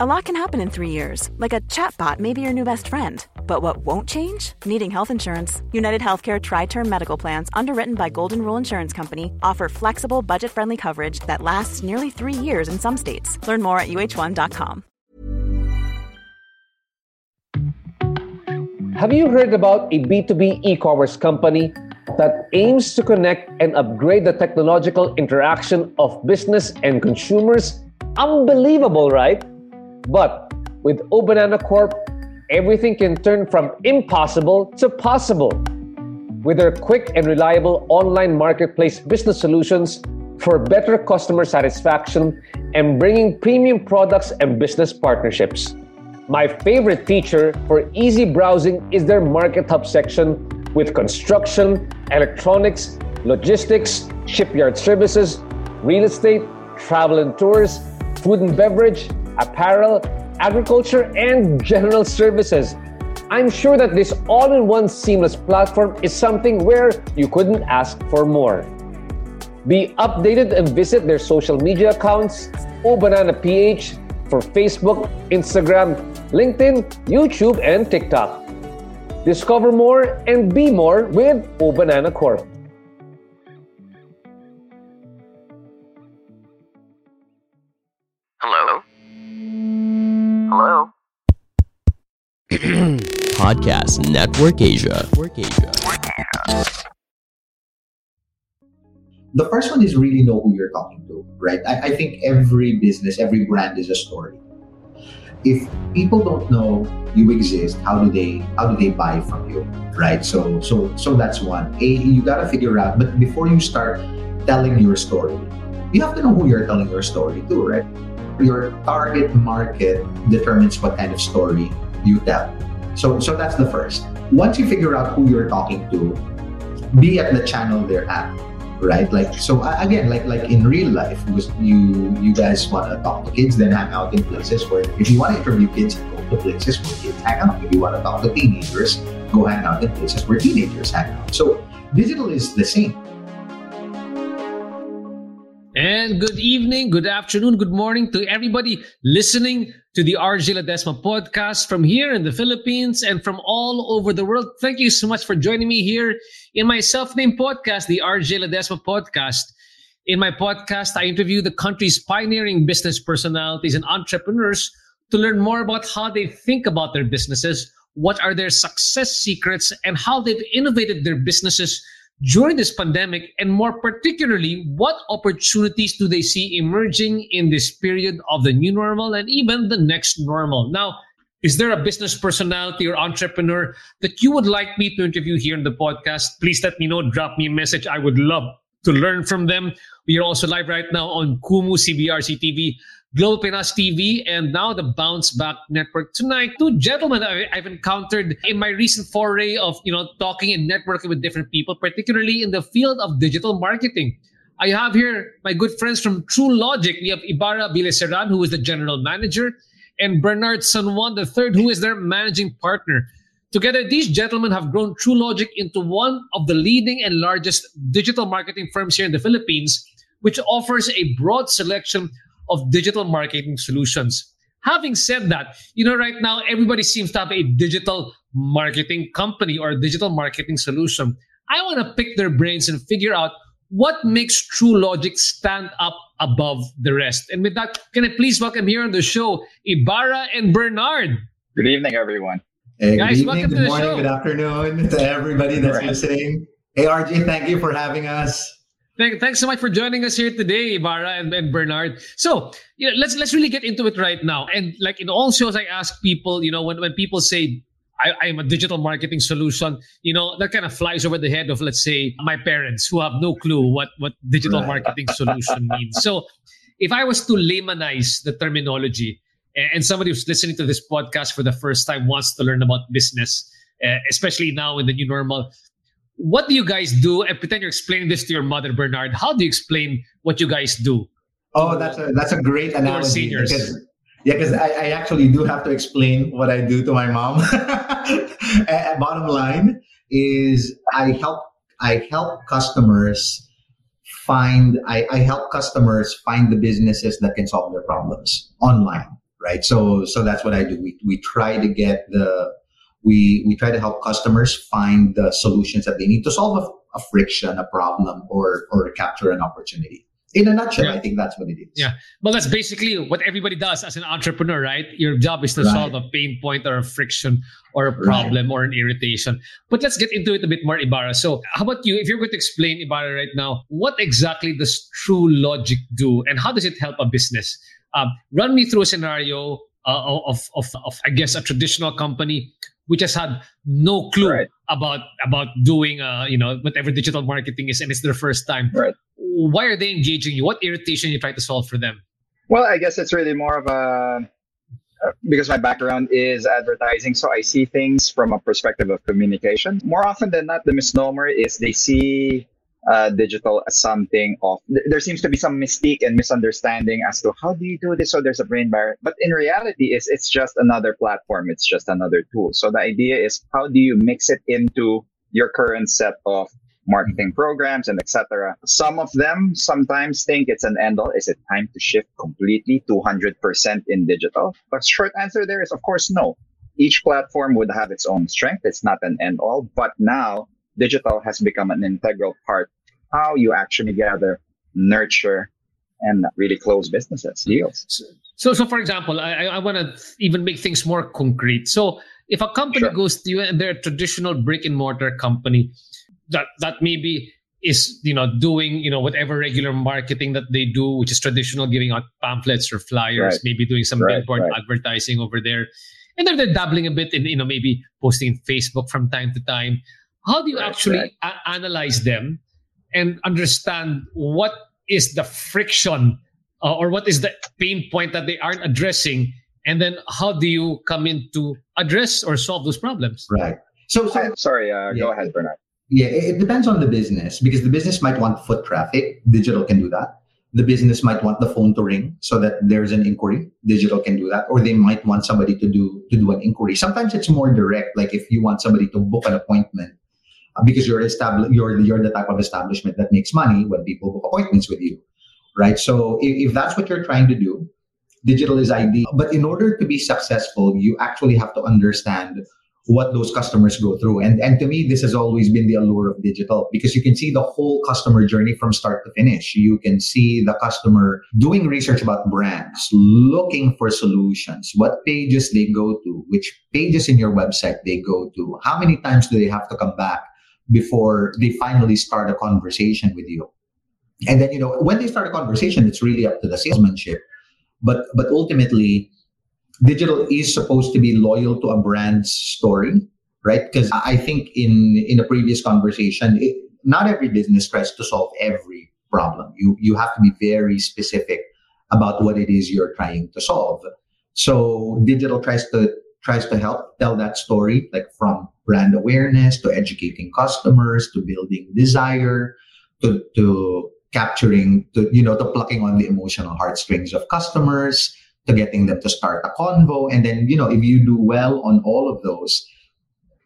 A lot can happen in three years, like a chatbot may be your new best friend. But what won't change? Needing health insurance. UnitedHealthcare Tri Term Medical Plans, underwritten by Golden Rule Insurance Company, offer flexible, budget friendly coverage that lasts nearly three years in some states. Learn more at uh1.com. Have you heard about a B2B e commerce company that aims to connect and upgrade the technological interaction of business and consumers? Unbelievable, right? But with O Banana Corp, everything can turn from impossible to possible. With their quick and reliable online marketplace business solutions for better customer satisfaction and bringing premium products and business partnerships. My favorite feature for easy browsing is their Market Hub section with construction, electronics, logistics, shipyard services, real estate, travel and tours, food and beverage, apparel, agriculture, and general services. I'm sure that this all in one seamless platform is something where you couldn't ask for more. Be updated and visit their social media accounts, OBananaPH, for Facebook, Instagram, LinkedIn, YouTube, and TikTok. Discover more and be more with O Banana Corp. Podcast Network Asia. Network Asia. The first one is really know who you're talking to, right? I, I think every business, every brand is a story. If people don't know you exist, how do they how do they buy from you, right? So so so that's one. A you gotta figure out, but before you start telling your story, you have to know who you're telling your story to, right? Your target market determines what kind of story you tell. So so that's the first. Once you figure out who you're talking to, be at the channel they're at right like so again like like in real life you you guys want to talk to kids then hang out in places where if you want to interview kids go to places where kids hang out if you want to talk to teenagers go hang out in places where teenagers hang out so digital is the same and good evening, good afternoon, good morning to everybody listening to the RJ Ledesma podcast from here in the Philippines and from all over the world. Thank you so much for joining me here in my self-named podcast, the RJ Ledesma podcast. In my podcast, I interview the country's pioneering business personalities and entrepreneurs to learn more about how they think about their businesses, what are their success secrets, and how they've innovated their businesses during this pandemic, and more particularly, what opportunities do they see emerging in this period of the new normal and even the next normal? Now, is there a business personality or entrepreneur that you would like me to interview here in the podcast? Please let me know. Drop me a message. I would love to learn from them. We are also live right now on Kumu CBRC TV Global Pinas TV, and now the Bounce Back Network. Tonight, two gentlemen I've encountered in my recent foray of you know talking and networking with different people, particularly in the field of digital marketing. I have here my good friends from Truelogic. We have Ibarra Villaseran, who is the general manager, and Bernard San Juan III, who is their managing partner. Together, these gentlemen have grown Truelogic into one of the leading and largest digital marketing firms here in the Philippines, which offers a broad selection of digital marketing solutions. Having said that, you know, right now everybody seems to have a digital marketing company or a digital marketing solution. I want to pick their brains and figure out what makes Truelogic stand up above the rest. And with that, can I please welcome here on the show Ibarra and Bernard? Good evening, everyone. Hey, Guys, good evening, good morning, good afternoon to everybody that's right. listening. Hey, RJ, thank you for having us. Thank, thanks so much for joining us here today, Ibarra and, and Bernard. So, you know, let's let's really get into it right now. And like in all shows, I ask people, you know, when, when people say I, am a digital marketing solution, you know, that kind of flies over the head of, let's say, my parents who have no clue what what digital marketing solution means. So, if I was to laymanize the terminology, and somebody who's listening to this podcast for the first time wants to learn about business, uh, especially now in the new normal, what do you guys do? And pretend you're explaining this to your mother, Bernard. How do you explain what you guys do? Oh, that's a that's a great analogy. Because, yeah, because I, I, actually do have to explain what I do to my mom. bottom line is I help I help customers find I, I help customers find the businesses that can solve their problems online right? So so that's what I do. We we try to get the we we try to help customers find the solutions that they need to solve a, a friction, a problem, or or capture an opportunity in a nutshell, yeah. I think that's what it is. Yeah. Well, that's basically what everybody does as an entrepreneur, right? Your job is to right. solve a pain point or a friction or a problem right. or an irritation. But let's get into it a bit more, Ibarra. So, how about you? If you're going to explain Ibarra right now, what exactly does Truelogic do and how does it help a business? Um, run me through a scenario uh, of, of, of, I guess, a traditional company which has had no clue right. about about doing uh, you know whatever digital marketing is and it's their first time. Right. Why are they engaging you? What irritation you try to solve for them? Well i guess it's really more of a uh, because my background is advertising so i see things from a perspective of communication. More often than not the misnomer is they see uh, digital something of there seems to be some mystique and misunderstanding as to how do you do this? So there's a brain barrier. But in reality is it's just another platform. It's just another tool. So the idea is how do you mix it into your current set of marketing programs and etc some of them sometimes think it's an end all. Is it time to shift completely 200% in digital? But short answer there is of course no. Each platform would have its own strength. It's not an end all. But now digital has become an integral part how you actually gather, nurture, and really close businesses mm-hmm. deals. So, so for example, I, I want to even make things more concrete. So, if a company sure. goes to you and they're a traditional brick and mortar company, that that maybe is you know doing you know whatever regular marketing that they do, which is traditional, giving out pamphlets or flyers, right. maybe doing some right, billboard right. advertising over there, and then they're dabbling a bit in you know maybe posting in Facebook from time to time. How do you actually a- analyze them and understand what is the friction uh, or what is the pain point that they aren't addressing? And then how do you come in to address or solve those problems? Right. So, so sorry uh, yeah. go ahead bernard. Yeah it depends on the business because the business might want foot traffic. Digital can do that. The business might want the phone to ring so that there's an inquiry. Digital can do that or they might want somebody to do to do an inquiry. Sometimes it's more direct like if you want somebody to book an appointment because you're established, you're you're the type of establishment that makes money when people book appointments with you, right? So if, if that's what you're trying to do, digital is ideal. But in order to be successful, you actually have to understand what those customers go through. And and to me, this has always been the allure of digital because you can see the whole customer journey from start to finish. You can see the customer doing research about brands, looking for solutions, what pages they go to, which pages in your website they go to, how many times do they have to come back before they finally start a conversation with you. And then, you know, when they start a conversation, it's really up to the salesmanship. But but ultimately, digital is supposed to be loyal to a brand's story, right? Because I think in in a previous conversation, it, not every business tries to solve every problem. You you have to be very specific about what it is you're trying to solve. So digital tries to tries to help tell that story, like from brand awareness to educating customers to building desire to, to capturing to you know to plucking on the emotional heartstrings of customers to getting them to start a convo. And then you know if you do well on all of those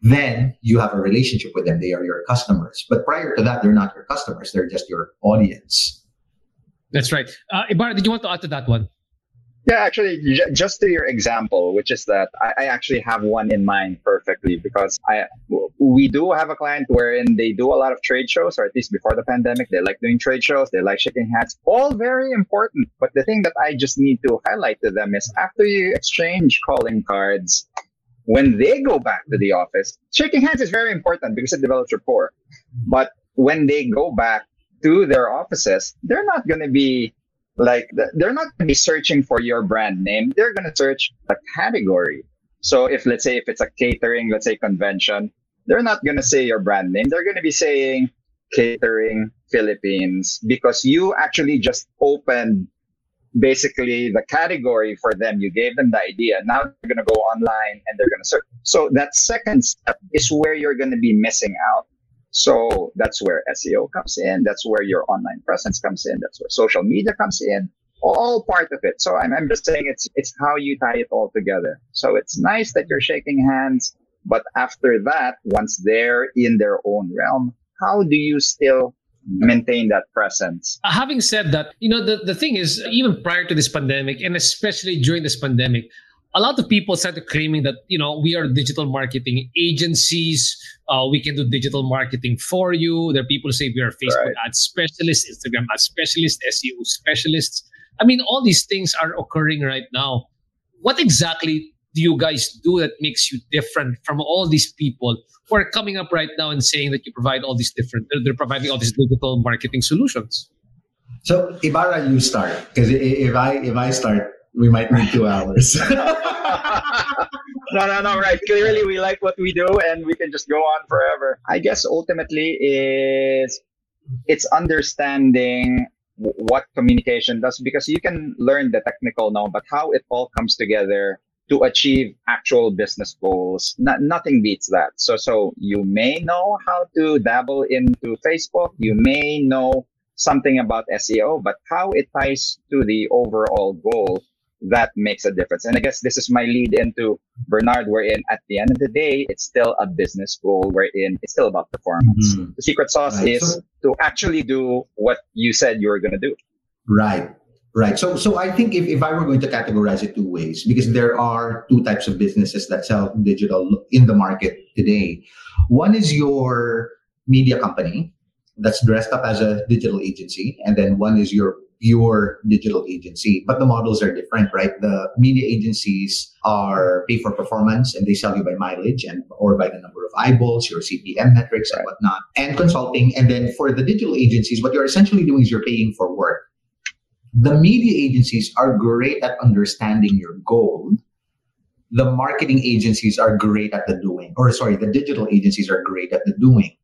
then you have a relationship with them. They are your customers. But prior to that they're not your customers. They're just your audience. That's right. Uh, ibarra did you want to add to that one yeah, actually, just to your example, which is that I, I, actually have one in mind perfectly because I we do have a client wherein they do a lot of trade shows, or at least before the pandemic, they like doing trade shows, they like shaking hands, all very important. But the thing that I just need to highlight to them is after you exchange calling cards, when they go back to the office, shaking hands is very important because it develops rapport. But when they go back to their offices, they're not going to be like they're not going to be searching for your brand name. They're going to search a category. So if let's say if it's a catering, let's say convention, they're not going to say your brand name. They're going to be saying catering Philippines because you actually just opened basically the category for them. You gave them the idea. Now they're going to go online and they're going to search. So that second step is where you're going to be missing out. So that's where SEO comes in. That's where your online presence comes in. That's where social media comes in. All part of it. So I'm, I'm just saying it's it's how you tie it all together. So it's nice that you're shaking hands, but after that, once they're in their own realm, how do you still maintain that presence. Having said that, you know, the, the thing is, even prior to this pandemic, and especially during this pandemic, a lot of people started claiming that, you know, we are digital marketing agencies. Uh, we can do digital marketing for you. There are people who say we are Facebook Right. ad specialists, Instagram ad specialists, SEO specialists. I mean, all these things are occurring right now. What exactly do you guys do that makes you different from all these people who are coming up right now and saying that you provide all these different, they're, they're providing all these digital marketing solutions? So Ibarra, you start because if I if I start, we might need two hours. no, no, no, right. Clearly, we like what we do and we can just go on forever. I guess ultimately is it's understanding what communication does because you can learn the technical now, but how it all comes together to achieve actual business goals, no, nothing beats that. So, so you may know how to dabble into Facebook. You may know something about SEO, but how it ties to the overall goal that makes a difference. And I guess this is my lead into Bernard, wherein at the end of the day, it's still a business goal, wherein it's still about performance. Mhm. The secret sauce Right. is So- to actually do what you said you were going to do. Right. Right. So so I think if, if I were going to categorize it two ways, because there are two types of businesses that sell digital in the market today. One is your media company that's dressed up as a digital agency, and then one is your pure digital agency. But the models are different, right? The media agencies are pay for performance and they sell you by mileage and or by the number of eyeballs, your CPM metrics and whatnot, and consulting. And then for the digital agencies, what you're essentially doing is you're paying for work the media agencies are great at understanding your goal. The marketing agencies are great at the doing, or sorry, the digital agencies are great at the doing.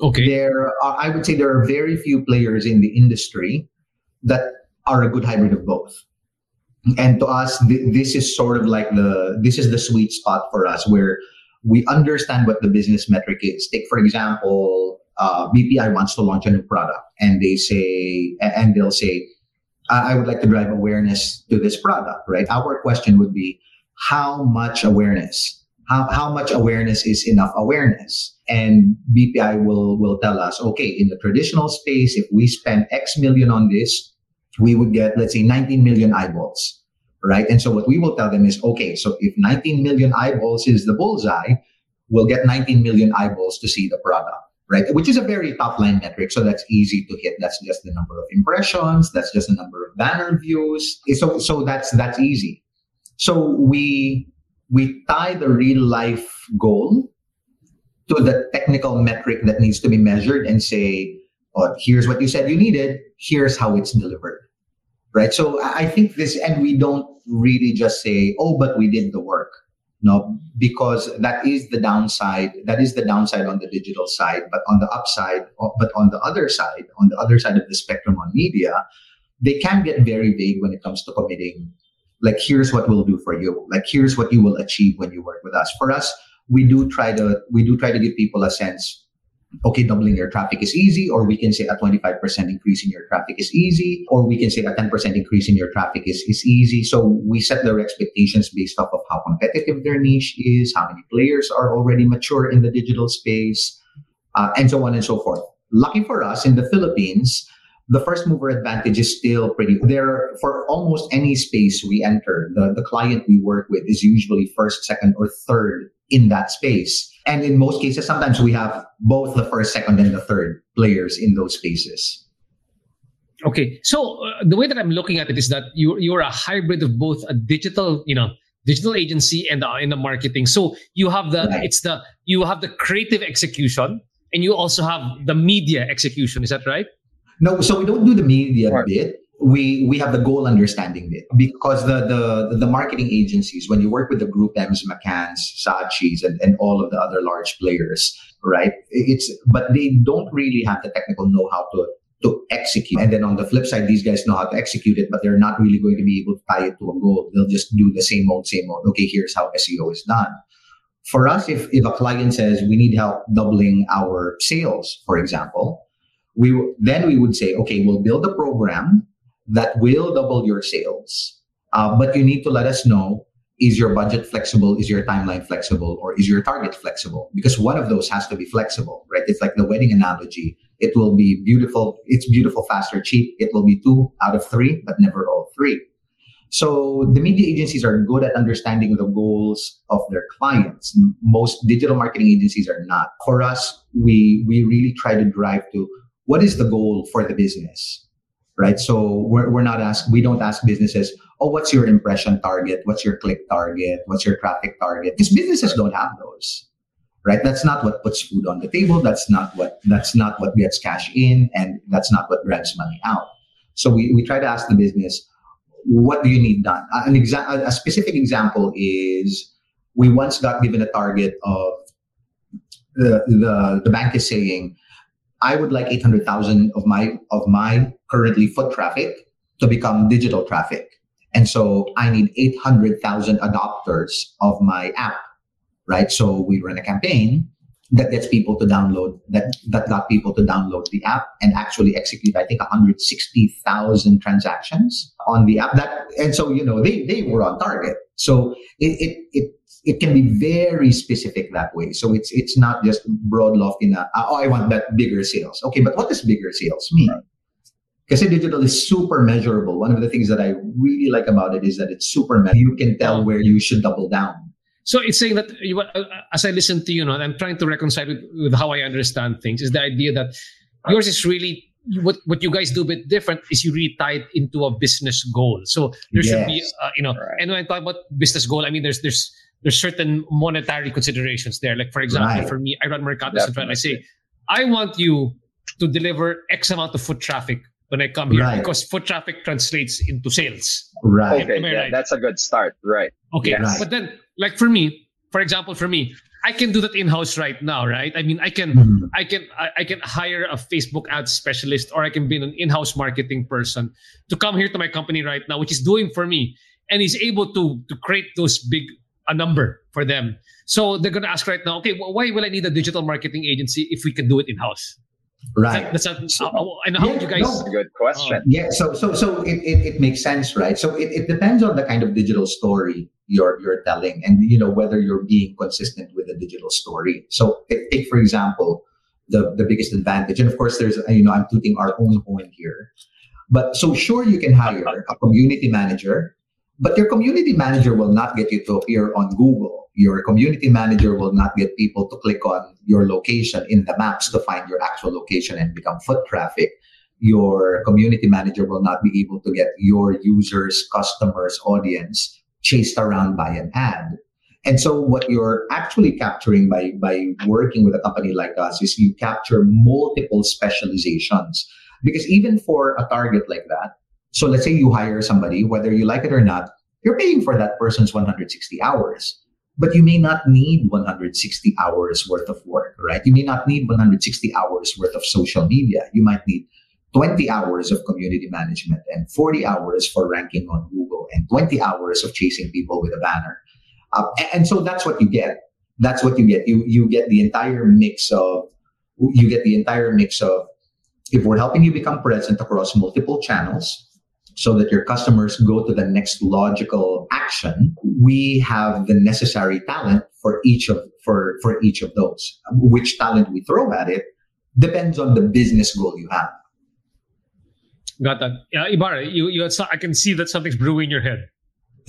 Okay. There, are, I would say, there are very few players in the industry that are a good hybrid of both. And to us, th- this is sort of like the this is the sweet spot for us, where we understand what the business metric is. Take for example, uh, BPI wants to launch a new product, and they say, and they'll say, I I would like to drive awareness to this product, right? Our question would be, how much awareness? How, how much awareness is enough awareness? And BPI will, will tell us, okay, in the traditional space, if we spend X million on this, we would get, let's say, 19 million eyeballs, right? And so what we will tell them is, okay, so if 19 million eyeballs is the bullseye, we'll get 19 million eyeballs to see the product right? Which is a very top line metric. So that's easy to hit. That's just the number of impressions. That's just the number of banner views. So, so that's, that's easy. So we, we tie the real life goal to the technical metric that needs to be measured and say, oh, here's what you said you needed. Here's how it's delivered. Right. So I think this, and we don't really just say, oh, but we did the work. No, because that is the downside. That is the downside on the digital side. But on the upside, uh, but on the other side, on the other side of the spectrum on media, they can get very vague when it comes to committing. Like, here's what we'll do for you. Like, here's what you will achieve when you work with us. For us, we do try to we do try to give people a sense okay, doubling your traffic is easy, or we can say a 25% increase in your traffic is easy, or we can say a 10% increase in your traffic is, is easy. So we set their expectations based off of how competitive their niche is, how many players are already mature in the digital space, uh, and so on and so forth. Lucky for us in the Philippines, the first mover advantage is still pretty there for almost any space we enter. The, the client we work with is usually first, second, or third in that space. And in most cases, sometimes we have both the first, second, and the third players in those spaces. Okay, so uh, the way that I'm looking at it is that you you're a hybrid of both a digital, you know, digital agency and uh, in the marketing. So you have the Right. it's the you have the creative execution and you also have the media execution. Is that right? No, so we don't do the media Right. bit. We we have the goal understanding bit because the the the marketing agencies when you work with the GroupM's, McCann's, Saatchi's, and, and all of the other large players, right? It's but they don't really have the technical know-how to to execute. And then on the flip side, these guys know how to execute it, but they're not really going to be able to tie it to a goal. They'll just do the same old, same old. Okay, here's how SEO is done. For us, if if a client says we need help doubling our sales, for example, we then we would say, okay, we'll build a program that will double your sales, uh, but you need to let us know is your budget flexible, is your timeline flexible, or is your target flexible? Because one of those has to be flexible, right? It's like the wedding analogy. It will be beautiful. It's beautiful, fast, or cheap. It will be two out of three, but never all three. So the media agencies are good at understanding the goals of their clients. Most digital marketing agencies are not. For us, we we really try to drive to what is the goal for the business, right? So we're, we're not asked, we don't ask businesses, oh, what's your impression target? What's your click target? What's your traffic target? Because businesses don't have those, right? That's not what puts food on the table. That's not what, that's not what gets cash in and that's not what drives money out. So we, we try to ask the business, what do you need done? An exa- a specific example is we once got given a target of the, the, the bank is saying, I would like 800,000 of my of my currently foot traffic to become digital traffic. And so I need 800,000 adopters of my app, right? So we run a campaign that gets people to download that that got people to download the app and actually execute I think 160,000 transactions on the app that and so you know they they were on target. So it it, it it can be very specific that way. So it's it's not just broad loft in a oh I want that bigger sales. Okay, but what does bigger sales mean? Because digital is super measurable. One of the things that I really like about it is that it's super measurable. You can tell where you should double down. So it's saying that you, uh, as I listen to you, know, I'm trying to reconcile with, with how I understand things. Is the idea that yours is really what what you guys do a bit different is you really tie it into a business goal. So there yes. should be, uh, you know, right. and when I talk about business goal, I mean there's there's there's certain monetary considerations there. Like for example, right. for me, I run Mercato Central. I say, I want you to deliver X amount of foot traffic when I come here right. because foot traffic translates into sales. Right. Okay, yeah, right? that's a good start. Right. Okay. Yes. But then, like for me, for example, for me, I can do that in house right now, right? I mean, I can, mm-hmm. I can, I, I, can hire a Facebook ads specialist, or I can be an in-house marketing person to come here to my company right now, which is doing for me, and is able to to create those big a number for them. So they're going to ask right now, okay, well, why will I need a digital marketing agency if we can do it in house? Right. That's a, so, uh, and how yeah, you guys? No, good question. Uh, yeah. So so so it, it, it makes sense, right? So it, it depends on the kind of digital story you're you're telling, and you know whether you're being consistent with the digital story. So take for example the the biggest advantage, and of course there's you know I'm tooting our own horn here, but so sure you can hire a community manager but your community manager will not get you to appear on Google. Your community manager will not get people to click on your location in the maps to find your actual location and become foot traffic. Your community manager will not be able to get your users, customers, audience chased around by an ad. And so what you're actually capturing by, by working with a company like us is you capture multiple specializations. Because even for a target like that, so let's say you hire somebody, whether you like it or not, you're paying for that person's 160 hours. But you may not need 160 hours worth of work, right? You may not need 160 hours worth of social media. You might need 20 hours of community management and 40 hours for ranking on Google and 20 hours of chasing people with a banner. Uh, and so that's what you get. That's what you get. You, you get the entire mix of, you get the entire mix of, if we're helping you become present across multiple channels, so that your customers go to the next logical action, we have the necessary talent for each of for for each of those. Which talent we throw at it depends on the business goal you have. Got that. Yeah, Ibarra, you, you I can see that something's brewing in your head.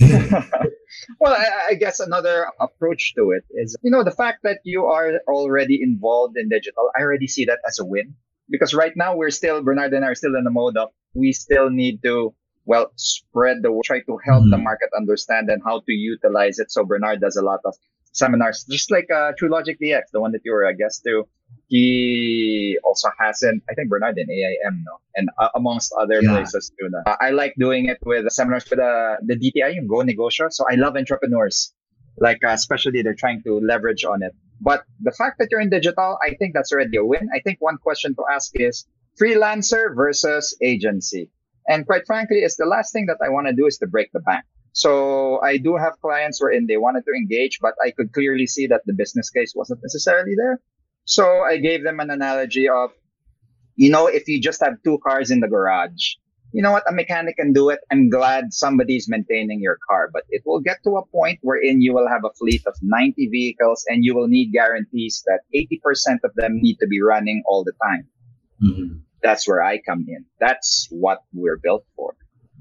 well, I, I, guess another approach to it is, you know, the fact that you are already involved in digital, I already see that as a win. Because right now we're still, Bernard and I are still in the mode of we still need to well spread the try to help mm-hmm. the market understand and how to utilize it. So Bernard does a lot of seminars, just like uh, Truelogic DX, the one that you were a guest to. He also has an, I think Bernard in AIM, no, and uh, amongst other yeah. places too. Uh, I like doing it with seminars with uh, the DTI, Go Negosyo. So I love entrepreneurs, like uh, especially they're trying to leverage on it. But the fact that you're in digital, I think that's already a win. I think one question to ask is freelancer versus agency. And quite frankly, it's the last thing that I want to do is to break the bank. So I do have clients wherein they wanted to engage, but I could clearly see that the business case wasn't necessarily there. So I gave them an analogy of, you know, if you just have two cars in the garage, you know what, a mechanic can do it. I'm glad somebody's maintaining your car, but it will get to a point wherein you will have a fleet of 90 vehicles and you will need guarantees that 80% of them need to be running all the time. Mhm. That's where I come in. That's what we're built for.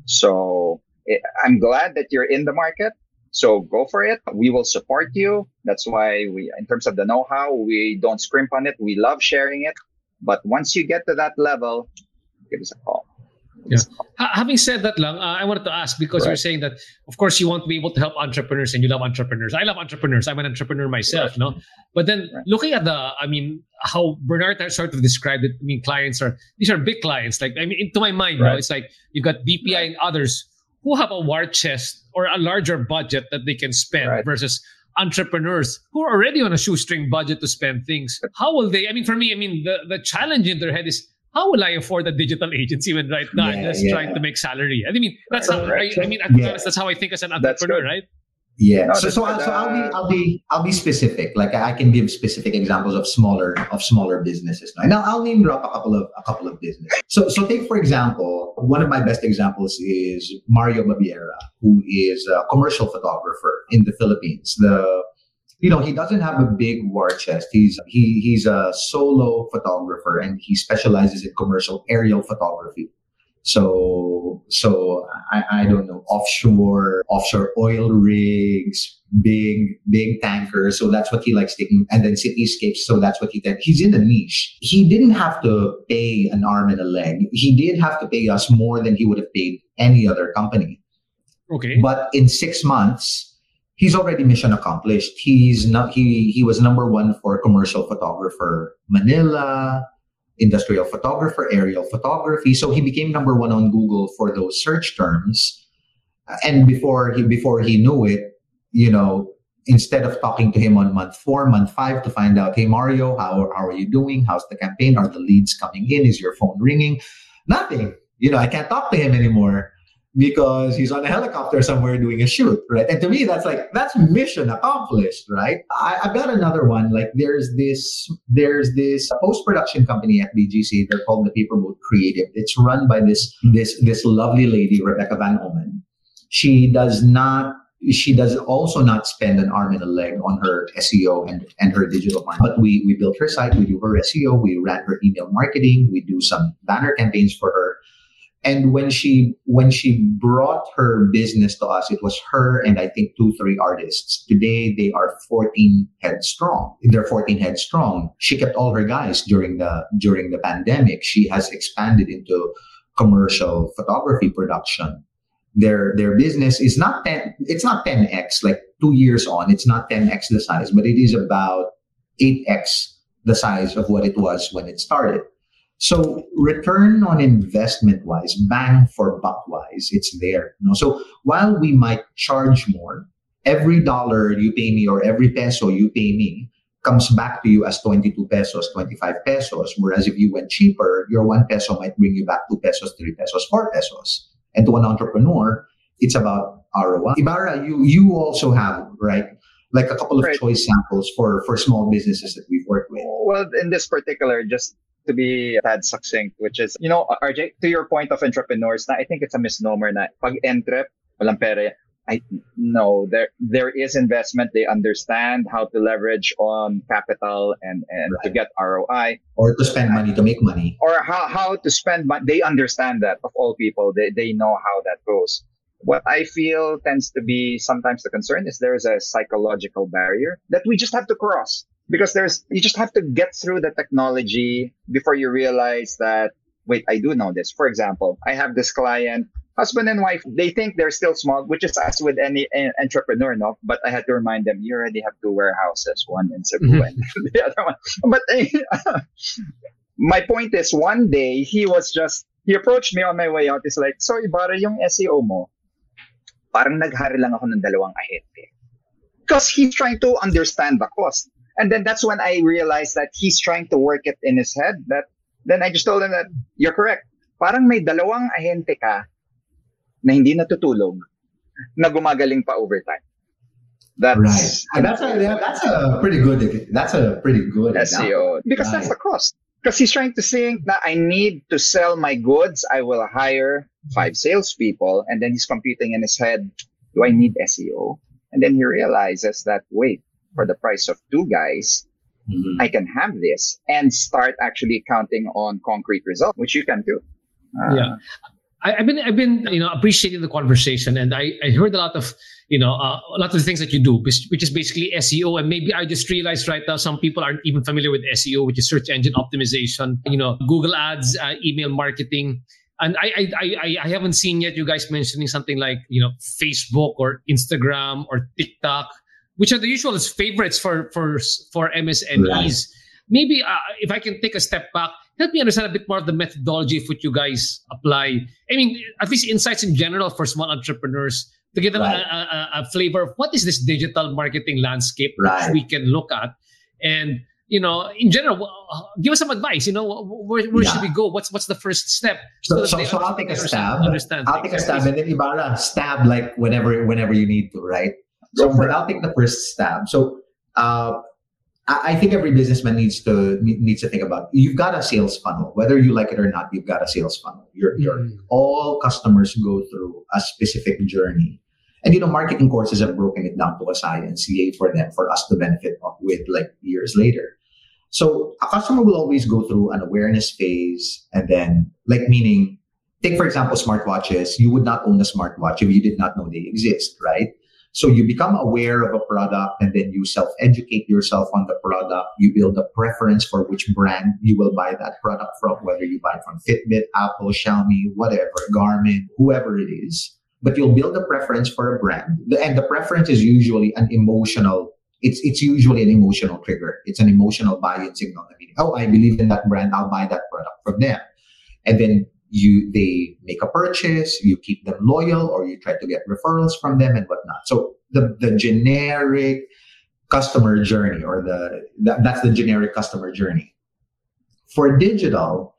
So eh, I'm glad that you're in the market. So go for it. We will support you. That's why we, in terms of the know-how, we don't scrimp on it. We love sharing it. But once you get to that level, give us a call. Give us a call. Ha- having said that lang, uh, I wanted to ask because you're saying that, of course, you want to be able to help entrepreneurs and you love entrepreneurs. I love entrepreneurs. I'm an entrepreneur myself, no? But then Right. looking at the, I mean, how Bernard sort of described it, I mean, clients are, these are big clients. Like, I mean, into my mind, no, Right. it's like you've got BPI and others who have a war chest or a larger budget that they can spend Right. versus entrepreneurs who are already on a shoestring budget to spend things. How will they, I mean, for me, I mean, the, the challenge in their head is, how will I afford a digital agency when right now I'm just yeah. trying to make salary? I mean, that's how I, I mean, to Yeah. honest, that's how I think as an entrepreneur, right? Yeah. No, so that's so, good. so I'll be Uh, I'll be I'll be specific. Like I can give specific examples of smaller of smaller businesses. Now, I'll, I'll name drop a couple of a couple of businesses. So so take for example, one of my best examples is Mario Babiera, who is a commercial photographer in the Philippines. The you know he doesn't have a big war chest. He's he he's a solo photographer and he specializes in commercial aerial photography. So, so I, I don't know, offshore, offshore oil rigs, big, big tankers. So that's what he likes taking. And then cityscapes. So that's what he did. He's in a niche. He didn't have to pay an arm and a leg. He did have to pay us more than he would have paid any other company. Okay. But in six months, he's already mission accomplished. He's not, he, he was number one for commercial photographer Manila, industrial photographer, aerial photography. So he became number one on Google for those search terms. And before he before he knew it, you know, instead of talking to him on month four, month five to find out, hey Mario, how, how are you doing? How's the campaign? Are the leads coming in? Is your phone ringing? Nothing. You know, I can't talk to him anymore because he's on a helicopter somewhere doing a shoot, right? And to me, that's like that's mission accomplished, right? I, I've got another one. Like there's this there's this post production company at BGC. They're called the Paperboat Creative. It's run by this this this lovely lady, Rebecca Van Omen. She does not. She does also not spend an arm and a leg on her SEO and, and her digital marketing. But we we built her site, we do her SEO, we ran her email marketing, we do some banner campaigns for her and when she when she brought her business to us it was her and i think two three artists. Today they are 14 head strong. They're 14 head strong. She kept all her guys during the during the pandemic. She has expanded into commercial photography production. Their their business is not 10 it's not 10x like 2 years on it's not 10x the size but it is about 8x the size of what it was when it started so return on investment wise, bang for buck wise, it's there. You know? So while we might charge more, every dollar you pay me or every peso you pay me comes back to you as 22 pesos, 25 pesos. Whereas if you went cheaper, your one peso might bring you back two pesos, three pesos, four pesos. And to an entrepreneur, it's about ROI. Ibarra, you you also have, right? Like a couple of Right. choice samples for for small businesses that we've worked with. Well, in this particular, just to be tad succinct, which is, you know, RJ, to your point of entrepreneurs, na I think it's a misnomer na pag entrep, walang pera. I no, there there is investment. They understand how to leverage on capital and and to get ROI Or to spend money to make money. or how how to spend money. They understand that of all people. They they know how that goes. What I feel tends to be sometimes the concern is there is a psychological barrier that we just have to cross because there's you just have to get through the technology before you realize that wait I do know this. For example, I have this client, husband and wife. They think they're still small, which is as with any eh, entrepreneur, no. But I had to remind them you already have two warehouses, one in Cebu Mhm. and the other one. But eh, my point is, one day he was just he approached me on my way out. He's like, so Ibarra, yung SEO mo, parang naghari lang ako ng dalawang ahente. Because he's trying to understand the cost. And then that's when I realized that he's trying to work it in his head. That then I just told him that you're correct. Parang may dalawang ahente ka na hindi natutulog na gumagaling pa overtime. That's Right. And that's a that's a pretty good that's a pretty good. SEO because that's the cost. Because he's trying to think that I need to sell my goods. I will hire five salespeople, and then he's computing in his head, do I need SEO? And then he realizes that wait, for the price of two guys, I can have this and start actually counting on concrete results, which you can do. Uh, yeah. I, have been I've been you know appreciating the conversation, and I, I heard a lot of you know uh, a lot of the things that you do, which is basically SEO. And maybe I just realized right now some people aren't even familiar with SEO, which is search engine optimization. You know, Google Ads, uh, email marketing, and I, I I I haven't seen yet you guys mentioning something like you know Facebook or Instagram or TikTok, which are the usual favorites for for for MSMEs. Right. Maybe uh, if I can take a step back help me understand a bit more of the methodology of what you guys apply. I mean, at least insights in general for small entrepreneurs to give them right. a, a, a, flavor of what is this digital marketing landscape right. we can look at. And, you know, in general, give us some advice. You know, where, where yeah. should we go? What's what's the first step? So, so, so, so I'll take a stab. Understand. I'll take a stab, and then Ibarra stab like whenever whenever you need to, right? So, but I'll take the first stab. So, uh, I think every businessman needs to needs to think about. You've got a sales funnel, whether you like it or not. You've got a sales funnel. Your mm-hmm. your all customers go through a specific journey, and you know marketing courses have broken it down to a science, yay for them, for us to benefit with like years later. So a customer will always go through an awareness phase, and then like meaning, take for example smartwatches. You would not own a smartwatch if you did not know they exist, right? So you become aware of a product and then you self educate yourself on the product. You build a preference for which brand you will buy that product from, whether you buy from Fitbit, Apple, Xiaomi, whatever, Garmin, whoever it is. But you'll build a preference for a brand. And the preference is usually an emotional, it's, it's usually an emotional trigger. It's an emotional buy-in signal. I mean, oh, I believe in that brand. I'll buy that product from them. And then you they make a purchase, you keep them loyal, or you try to get referrals from them and whatnot. So the the generic customer journey, or the that, that's the generic customer journey. For digital,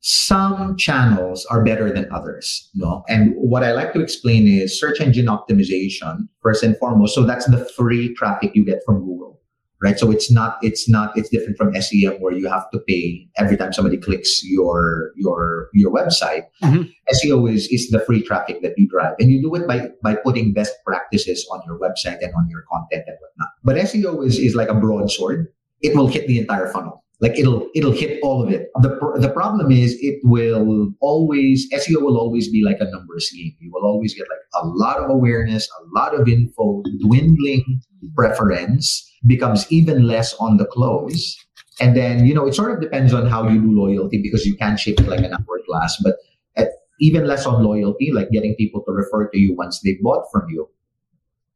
some channels are better than others. No? And what I like to explain is search engine optimization, first and foremost. So that's the free traffic you get from Google right? So it's not it's not it's different from SEM where you have to pay every time somebody clicks your your your website. Mm-hmm. SEO is is the free traffic that you drive, and you do it by by putting best practices on your website and on your content and whatnot. But SEO is is like a broadsword; it will hit the entire funnel. Like it'll it'll hit all of it. The the problem is it will always SEO will always be like a numbers game. You will always get like a lot of awareness, a lot of info, dwindling preference becomes even less on the close. And then, you know, it sort of depends on how you do loyalty because you can shape it like an hourglass, but at, even less on loyalty, like getting people to refer to you once they bought from you.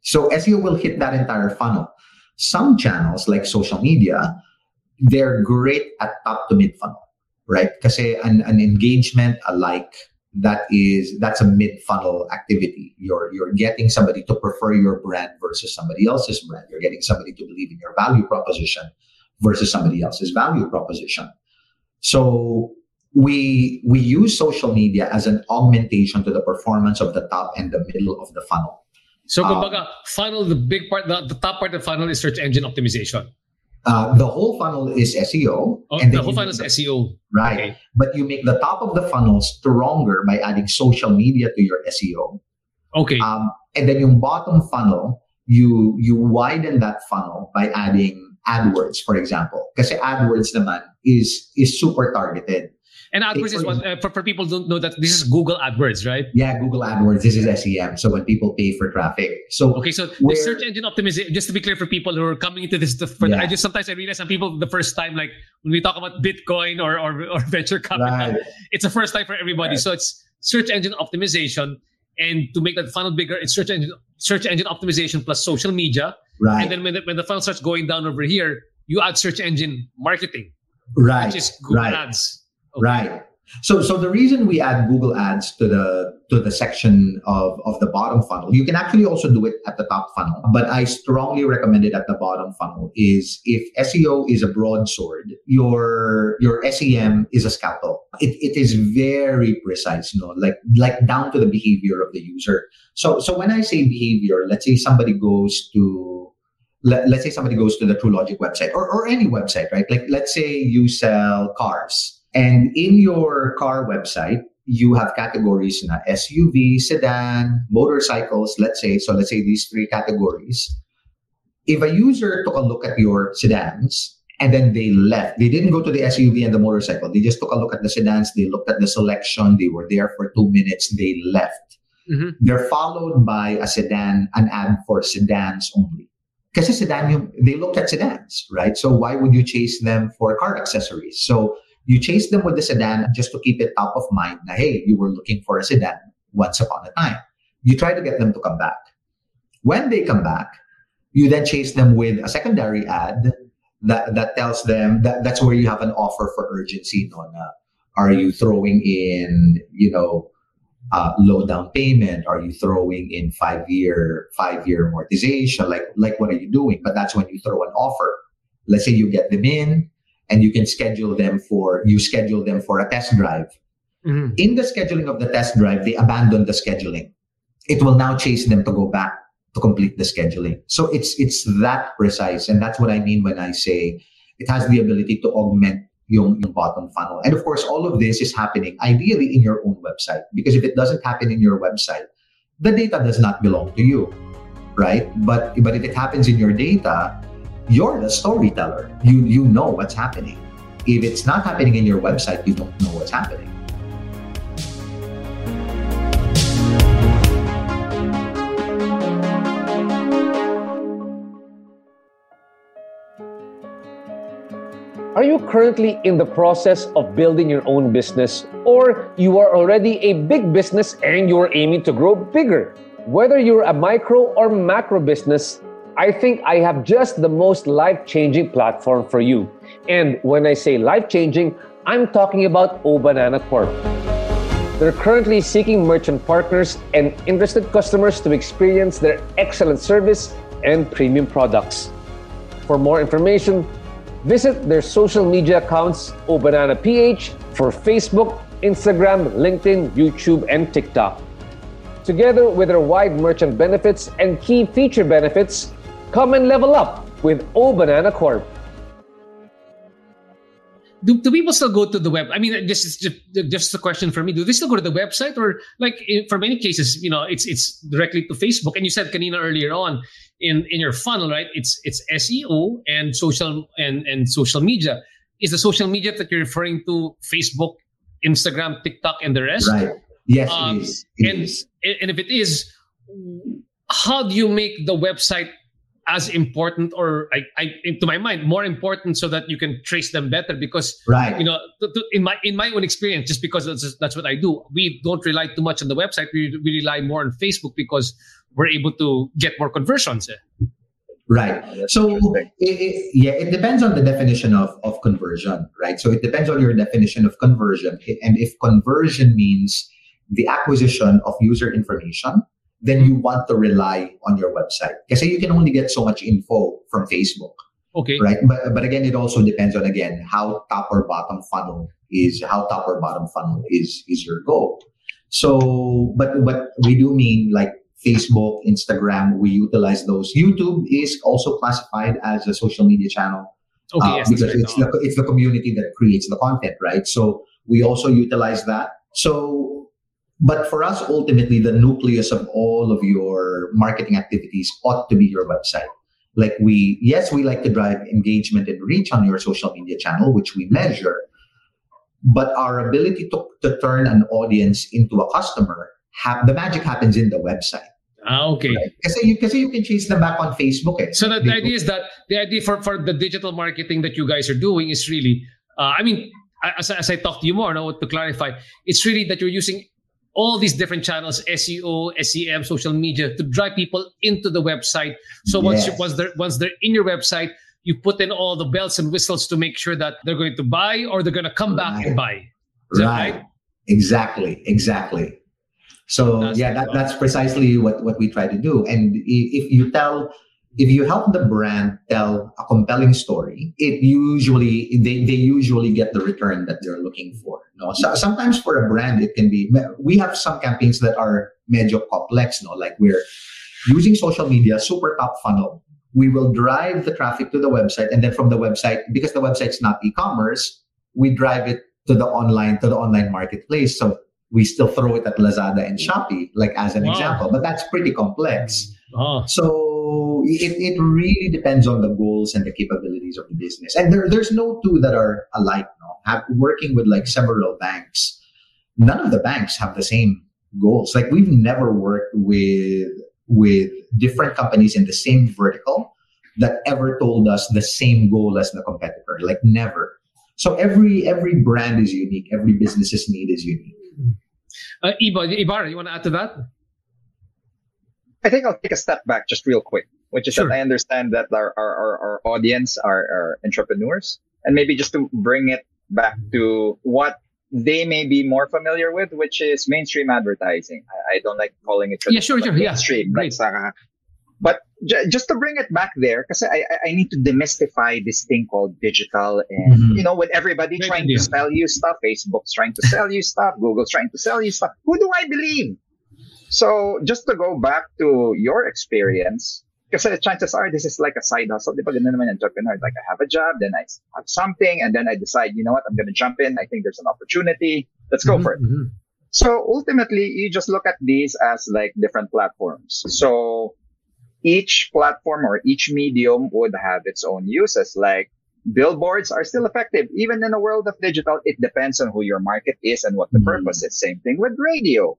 So SEO will hit that entire funnel. Some channels like social media, they're great at top to mid funnel, right? Because an, an engagement, a like, that is that's a mid funnel activity. You're you're getting somebody to prefer your brand versus somebody else's brand. You're getting somebody to believe in your value proposition versus somebody else's value proposition. So we we use social media as an augmentation to the performance of the top and the middle of the funnel. So um, funnel the big part the, the top part of the funnel is search engine optimization uh, the whole funnel is SEO. Oh, and the whole funnel is SEO. Right. Okay. But you make the top of the funnel stronger by adding social media to your SEO. Okay. Um, and then yung bottom funnel, you you widen that funnel by adding AdWords, for example. Because AdWords naman is is super targeted. And AdWords is what, uh, for, for people don't know that this is Google AdWords, right? Yeah, Google AdWords. This is SEM. So when people pay for traffic. So okay, so the search engine optimization. Just to be clear for people who are coming into this, for, yeah. I just sometimes I realize some people the first time, like when we talk about Bitcoin or or, or venture capital, right. it's the first time for everybody. Right. So it's search engine optimization, and to make that funnel bigger, it's search engine search engine optimization plus social media. Right. And then when the, when the funnel starts going down over here, you add search engine marketing. Right. Which is Google right. Ads. Right. So, so the reason we add Google Ads to the to the section of, of the bottom funnel, you can actually also do it at the top funnel, but I strongly recommend it at the bottom funnel. Is if SEO is a broadsword, your your SEM is a scalpel. It, it is very precise, you know, like like down to the behavior of the user. So so when I say behavior, let's say somebody goes to let, us say somebody goes to the Truelogic website or, or any website, right? Like let's say you sell cars and in your car website, you have categories na SUV, sedan, motorcycles, let's say. So let's say these three categories. if a user took a look at your sedans and then they left, they didn't go to the SUV and the motorcycle. They just took a look at the sedans. They looked at the selection. They were there for two minutes. They left. Mhm. They're followed by a sedan, an ad for sedans only. Kasi sedan, they looked at sedans, right? So why would you chase them for car accessories? So you chase them with the sedan just to keep it top of mind na, hey, you were looking for a sedan once upon a time. You try to get them to come back. When they come back, you then chase them with a secondary ad that, that tells them that that's where you have an offer for urgency. Are you throwing in, you know, uh, low down payment? Are you throwing in five year five year amortization? Like like what are you doing? But that's when you throw an offer. Let's say you get them in and you can schedule them for you schedule them for a test drive. Mhm. In the scheduling of the test drive, they abandon the scheduling. It will now chase them to go back to complete the scheduling. So it's it's that precise, and that's what I mean when I say it has the ability to augment yung, yung bottom funnel. And of course, all of this is happening ideally in your own website because if it doesn't happen in your website, the data does not belong to you, right? But but if it happens in your data, you're the storyteller. You you know what's happening. If it's not happening in your website, you don't know what's happening. Are you currently in the process of building your own business or you are already a big business and you are aiming to grow bigger? Whether you're a micro or macro business, I think I have just the most life changing platform for you. And when I say life changing, I'm talking about O Banana Corp. They're currently seeking merchant partners and interested customers to experience their excellent service and premium products. For more information, visit their social media accounts OBananaPH for Facebook, Instagram, LinkedIn, YouTube, and TikTok. Together with their wide merchant benefits and key feature benefits, come and level up with O Banana Corp. do, do people still go to the web? I mean, this is just, just a question for me. Do they still go to the website, or like in, for many cases, you know, it's it's directly to Facebook? And you said Kanina earlier on in in your funnel, right? It's it's SEO and social and and social media. Is the social media that you're referring to Facebook, Instagram, TikTok, and the rest? Right. Yes, Um, it is. It and is. and if it is, how do you make the website as important, or I, I to my mind, more important, so that you can trace them better? Because Right. you know, to, to, in my in my own experience, just because that's, that's what I do, we don't rely too much on the website. We, we rely more on Facebook because we're able to get more conversions. eh. Right. So it, it, yeah, it depends on the definition of, of conversion, right? So it depends on your definition of conversion. And if conversion means the acquisition of user information, then you want to rely on your website. Because you can only get so much info from Facebook, Okay. right? But but again, it also depends on again how top or bottom funnel is how top or bottom funnel is is your goal. So, but but we do mean like Facebook, Instagram, we utilize those. YouTube is also classified as a social media channel Okay. uh, yes, because it's the it's the community that creates the content, right? So we also utilize that. So, but for us, ultimately, the nucleus of all of your marketing activities ought to be your website. Like we, yes, we like to drive engagement and reach on your social media channel, which we measure. But our ability to, to turn an audience into a customer, ha- the magic happens in the website. Ah, okay. Kasi you, kasi you can chase them back on Facebook. Eh. So the, the idea is that the idea for, for the digital marketing that you guys are doing is really, uh, I mean, as, as I talk to you more, now to clarify, it's really that you're using all these different channels, SEO, SEM, social media, to drive people into the website. So once you, once they're once they're in your website, you put in all the bells and whistles to make sure that they're going to buy or they're going to come back and buy. That right? Exactly. Exactly. So That's yeah, that, that's precisely what, what we try to do. And if you tell, if you help the brand tell a compelling story, it usually they, they usually get the return that they're looking for. No, so, sometimes for a brand it can be. We have some campaigns that are medyo complex. No, like we're using social media, super top funnel. We will drive the traffic to the website, and then from the website, because the website's not e-commerce, we drive it to the online to the online marketplace. So we still throw it at Lazada and Shopee, like as an Wow. example. But that's pretty complex. Oh, So it, it really depends on the goals and the capabilities of the business. And there, there's no two that are alike. No, have, working with like several banks, none of the banks have the same goals. Like we've never worked with with different companies in the same vertical that ever told us the same goal as the competitor. Like never. So every every brand is unique. Every business's need is unique. Uh, Iba, Ibarra, you want to add to that? I think I'll take a step back just real quick, which is Sure. that I understand that our, our, our, our audience are, are entrepreneurs. And maybe just to bring it back to what they may be more familiar with, which is mainstream advertising. I, I don't like calling it Yeah, sure, sure, yeah. mainstream. Great. Uh, but j- just to bring it back there, because I, I- need to demystify this thing called digital. And, Mhm. you know, with everybody Great trying idea. to sell you stuff, Facebook's trying to sell you stuff, Google's trying to sell you stuff. Who do I believe? So just to go back to your experience, kasi the chances are this is like a side hustle. Di ba ganun naman yung entrepreneur? Like I have a job, then I have something, and then I decide, you know what, I'm going to jump in. I think there's an opportunity. Let's go for it. Mhm. So ultimately, you just look at these as like different platforms. So each platform or each medium would have its own uses. Like billboards are still effective. Even in the world of digital, it depends on who your market is and what the Mm. purpose is. Same thing with radio.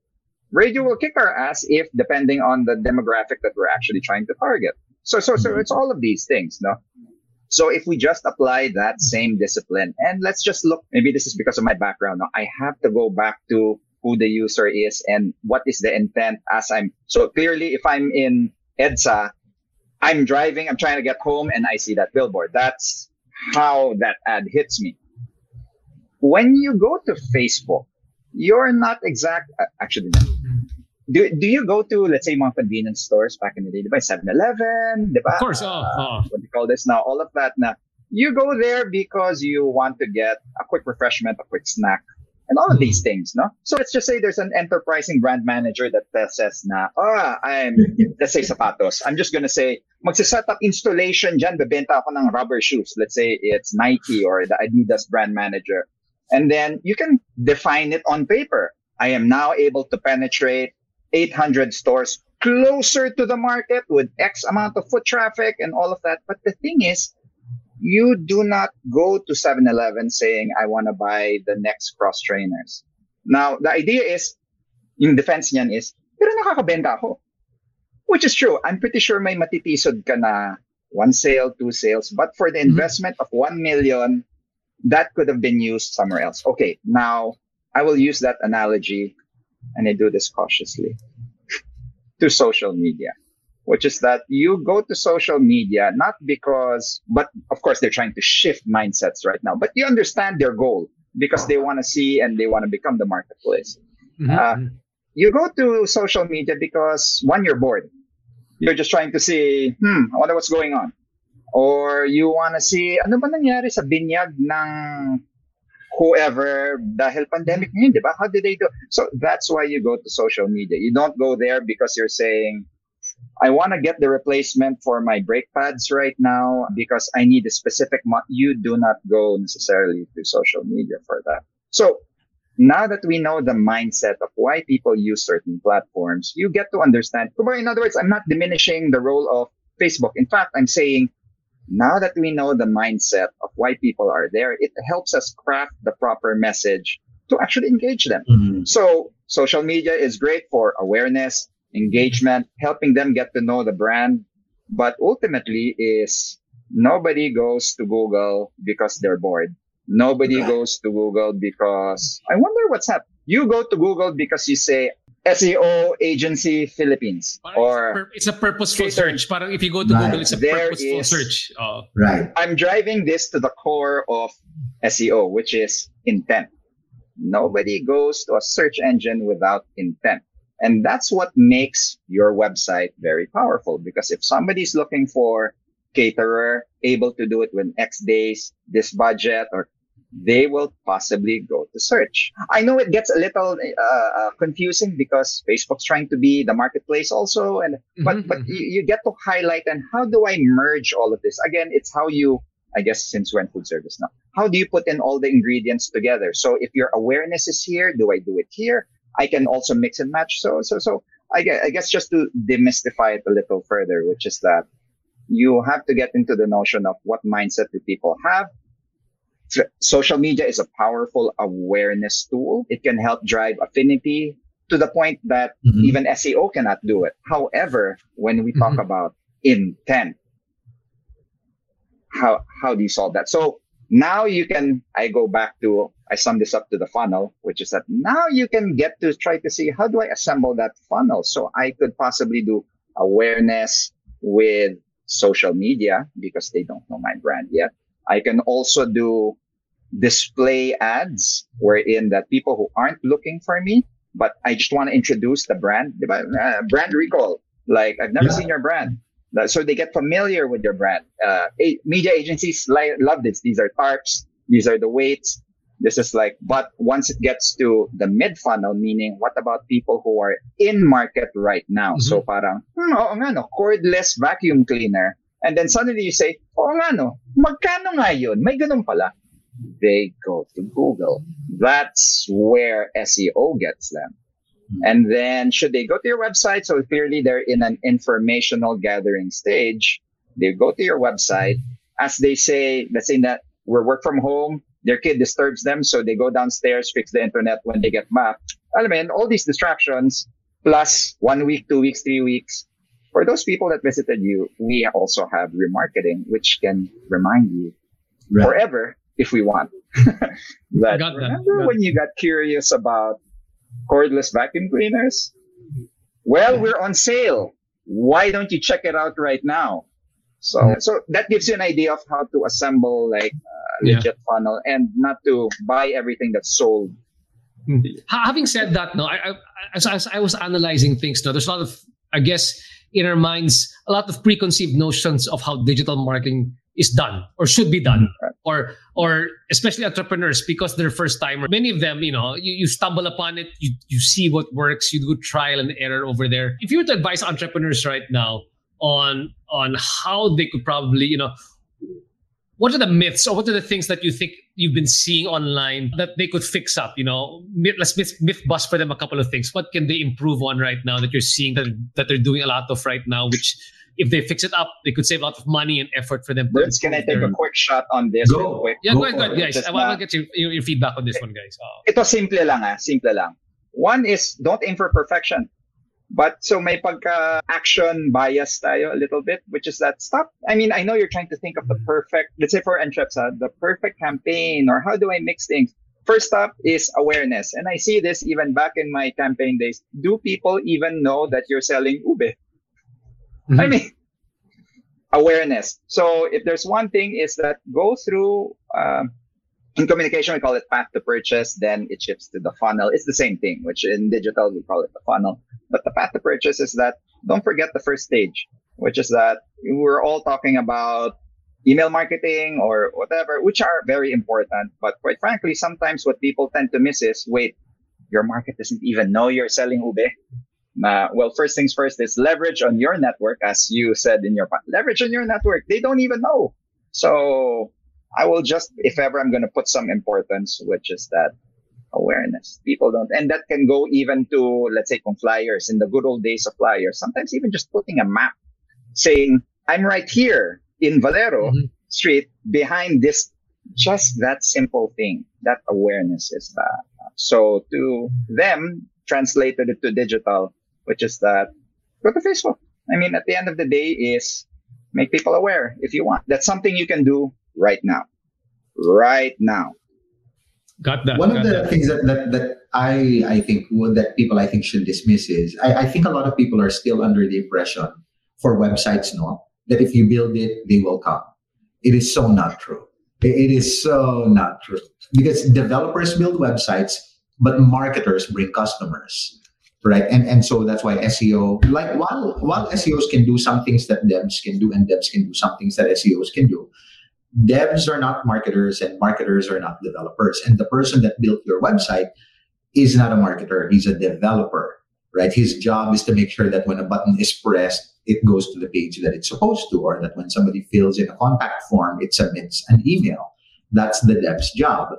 Radio will kick our ass if depending on the demographic that we're actually trying to target. So, so, so it's all of these things, no? So if we just apply that same discipline and let's just look, maybe this is because of my background. Now I have to go back to who the user is and what is the intent as I'm, so clearly if I'm in EDSA, I'm driving, I'm trying to get home and I see that billboard. That's how that ad hits me. When you go to Facebook, you're not exact, uh, actually, no. Do, do you go to, let's say, mga convenience stores back in the day, di ba? 7-Eleven, di ba? Of course, oh, oh. what do you call this now? All of that na. You go there because you want to get a quick refreshment, a quick snack, and all of these things, no? So let's just say there's an enterprising brand manager that uh, says na, ah, I'm, let's say sapatos. I'm just gonna say, magsiset up installation dyan, bebenta ako ng rubber shoes. Let's say it's Nike or the Adidas brand manager. And then you can define it on paper. I am now able to penetrate 800 stores closer to the market with X amount of foot traffic and all of that. But the thing is, you do not go to 7-Eleven saying, I want to buy the next cross trainers. Now, the idea is, in defense niyan is, pero nakakabenta ako. Which is true. I'm pretty sure may matitisod ka na one sale, two sales. But for the Mhm. investment of 1 million, that could have been used somewhere else. Okay, now I will use that analogy and I do this cautiously to social media, which is that you go to social media not because, but of course they're trying to shift mindsets right now, but you understand their goal because they want to see and they want to become the marketplace. Mhm. Uh, You go to social media because one, you're bored. You're just trying to see, hmm, I wonder what's going on. Or you want to see, ano ba nangyari sa binyag ng whoever dahil pandemic mm-hmm. ngayon, di ba? How did they do? So that's why you go to social media. You don't go there because you're saying, I want to get the replacement for my brake pads right now because I need a specific mo-. You do not go necessarily to social media for that. So now that we know the mindset of why people use certain platforms, you get to understand. In other words, I'm not diminishing the role of Facebook. In fact, I'm saying now that we know the mindset of why people are there, it helps us craft the proper message to actually engage them. Mhm. So social media is great for awareness, engagement, helping them get to know the brand. But ultimately is nobody goes to Google because they're bored. Nobody goes to Google because I wonder what's up. You go to Google because you say SEO agency Philippines Parang or it's, a pur- it's a purposeful Cater- search. Parang if you go to Right. Google, it's a There purposeful is- search. Oh. Right. I'm driving this to the core of SEO, which is intent. Nobody goes to a search engine without intent. And that's what makes your website very powerful because if somebody's looking for caterer able to do it with X days, this budget, or they will possibly go to search. I know it gets a little uh, uh, confusing because Facebook's trying to be the marketplace also, and but Mhm, but you, you get to highlight and how do I merge all of this? Again, it's how you, I guess, since we're in food service now, how do you put in all the ingredients together? So if your awareness is here, do I do it here? I can also mix and match. So so so I guess, I guess just to demystify it a little further, which is that you have to get into the notion of what mindset do people have. Social media is a powerful awareness tool. It can help drive affinity to the point that mm-hmm. even SEO cannot do it. However, when we talk mm-hmm. about intent, how how do you solve that? So now you can I go back to I sum this up to the funnel, which is that now you can get to try to see how do I assemble that funnel? So I could possibly do awareness with social media because they don't know my brand yet. I can also do display ads wherein that people who aren't looking for me, but I just want to introduce the brand, uh, brand recall. Like I've never yeah. seen your brand. So they get familiar with your brand. Uh, media agencies love this. These are tarps. These are the weights. This is like, but once it gets to the mid funnel, meaning what about people who are in market right now? Mm-hmm. So parang, hmm, oo nga no, cordless vacuum cleaner. And then suddenly you say, oh nga no, magkano nga yun? May ganun pala. They go to Google. That's where SEO gets them. Hmm. And then should they go to your website? So clearly they're in an informational gathering stage. They go to your website as they say, let's say that we're work from home. Their kid disturbs them. So they go downstairs, fix the internet when they get back. I mean, all these distractions plus one week, two weeks, three weeks. For those people that visited you, we also have remarketing, which can remind you right. forever if we want. that, that. remember when you got curious about cordless vacuum cleaners? Well, we're on sale. Why don't you check it out right now? So, so that gives you an idea of how to assemble like a legit yeah. funnel and not to buy everything that's sold. Hmm. Having said that, no, I, I, as, as I was analyzing things, no, there's a lot of, I guess, in our minds, a lot of preconceived notions of how digital marketing is done or should be done. Mm-hmm. Or or especially entrepreneurs because they're first timer. Many of them you know you, you stumble upon it you, you see what works you do trial and error over there. If you were to advise entrepreneurs right now on on how they could probably you know what are the myths or what are the things that you think you've been seeing online that they could fix up you know let's myth, myth bust for them a couple of things what can they improve on right now that you're seeing that, that they're doing a lot of right now which if they fix it up, they could save a lot of money and effort for them. Bruce, can I take their... a quick shot on this? Go. Quick? Yeah, go, go ahead, go ahead, guys. I want to get your, your, your, feedback on this one, guys. Oh. Ito simple lang ah, simple lang. One is don't aim for perfection. But so may pagka action bias tayo a little bit, which is that stop. I mean, I know you're trying to think of the perfect, let's say for Entrepsa, the perfect campaign or how do I mix things? First stop is awareness. And I see this even back in my campaign days. Do people even know that you're selling ube? Mm-hmm. I mean, awareness. So if there's one thing is that go through, uh, in communication, we call it path to purchase. Then it shifts to the funnel. It's the same thing, which in digital, we call it the funnel. But the path to purchase is that don't forget the first stage, which is that we're all talking about email marketing or whatever, which are very important. But quite frankly, sometimes what people tend to miss is, wait, your market doesn't even know you're selling ube. Uh, well, first things first is leverage on your network, as you said in your leverage on your network. They don't even know. So I will just, if ever I'm going to put some importance, which is that awareness. People don't, and that can go even to, let's say, con flyers in the good old days of flyers. Sometimes even just putting a map saying, I'm right here in Valero mm-hmm. Street behind this. Just that simple thing, that awareness is that. So to them, translated it to digital, which is that go to Facebook. I mean, at the end of the day is make people aware if you want. That's something you can do right now. Right now. Got that. One got of the that. things that, that, that I I think that people I think should dismiss is I, I think a lot of people are still under the impression for websites, no, that if you build it, they will come. It is so not true. It is so not true. Because developers build websites, but marketers bring customers right? And and so that's why SEO, like while while SEOs can do some things that devs can do, and devs can do some things that SEOs can do, devs are not marketers, and marketers are not developers. And the person that built your website is not a marketer; he's a developer, right? His job is to make sure that when a button is pressed, it goes to the page that it's supposed to, or that when somebody fills in a contact form, it submits an email. That's the dev's job.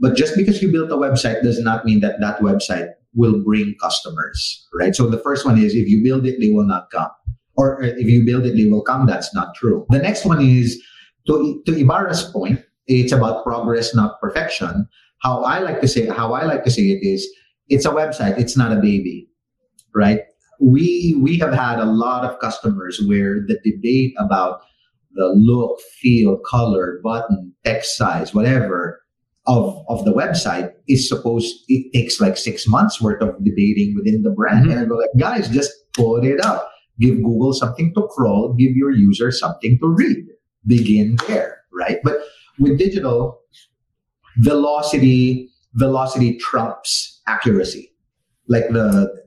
But just because you built a website does not mean that that website will bring customers, right? So the first one is if you build it, they will not come. or uh, if you build it, they will come. That's not true. The next one is to, to Ibarra's point, it's about progress, not perfection. How I like to say, how I like to say it is, it's a website. It's not a baby, right? We, we have had a lot of customers where the debate about the look, feel, color, button, text size, whatever of, of the website is supposed, it takes like six months worth of debating within the brand. Mm-hmm. And I go like, guys, just put it up. Give Google something to crawl. Give your user something to read. Begin there, right? But with digital, velocity, velocity trumps accuracy. Like the,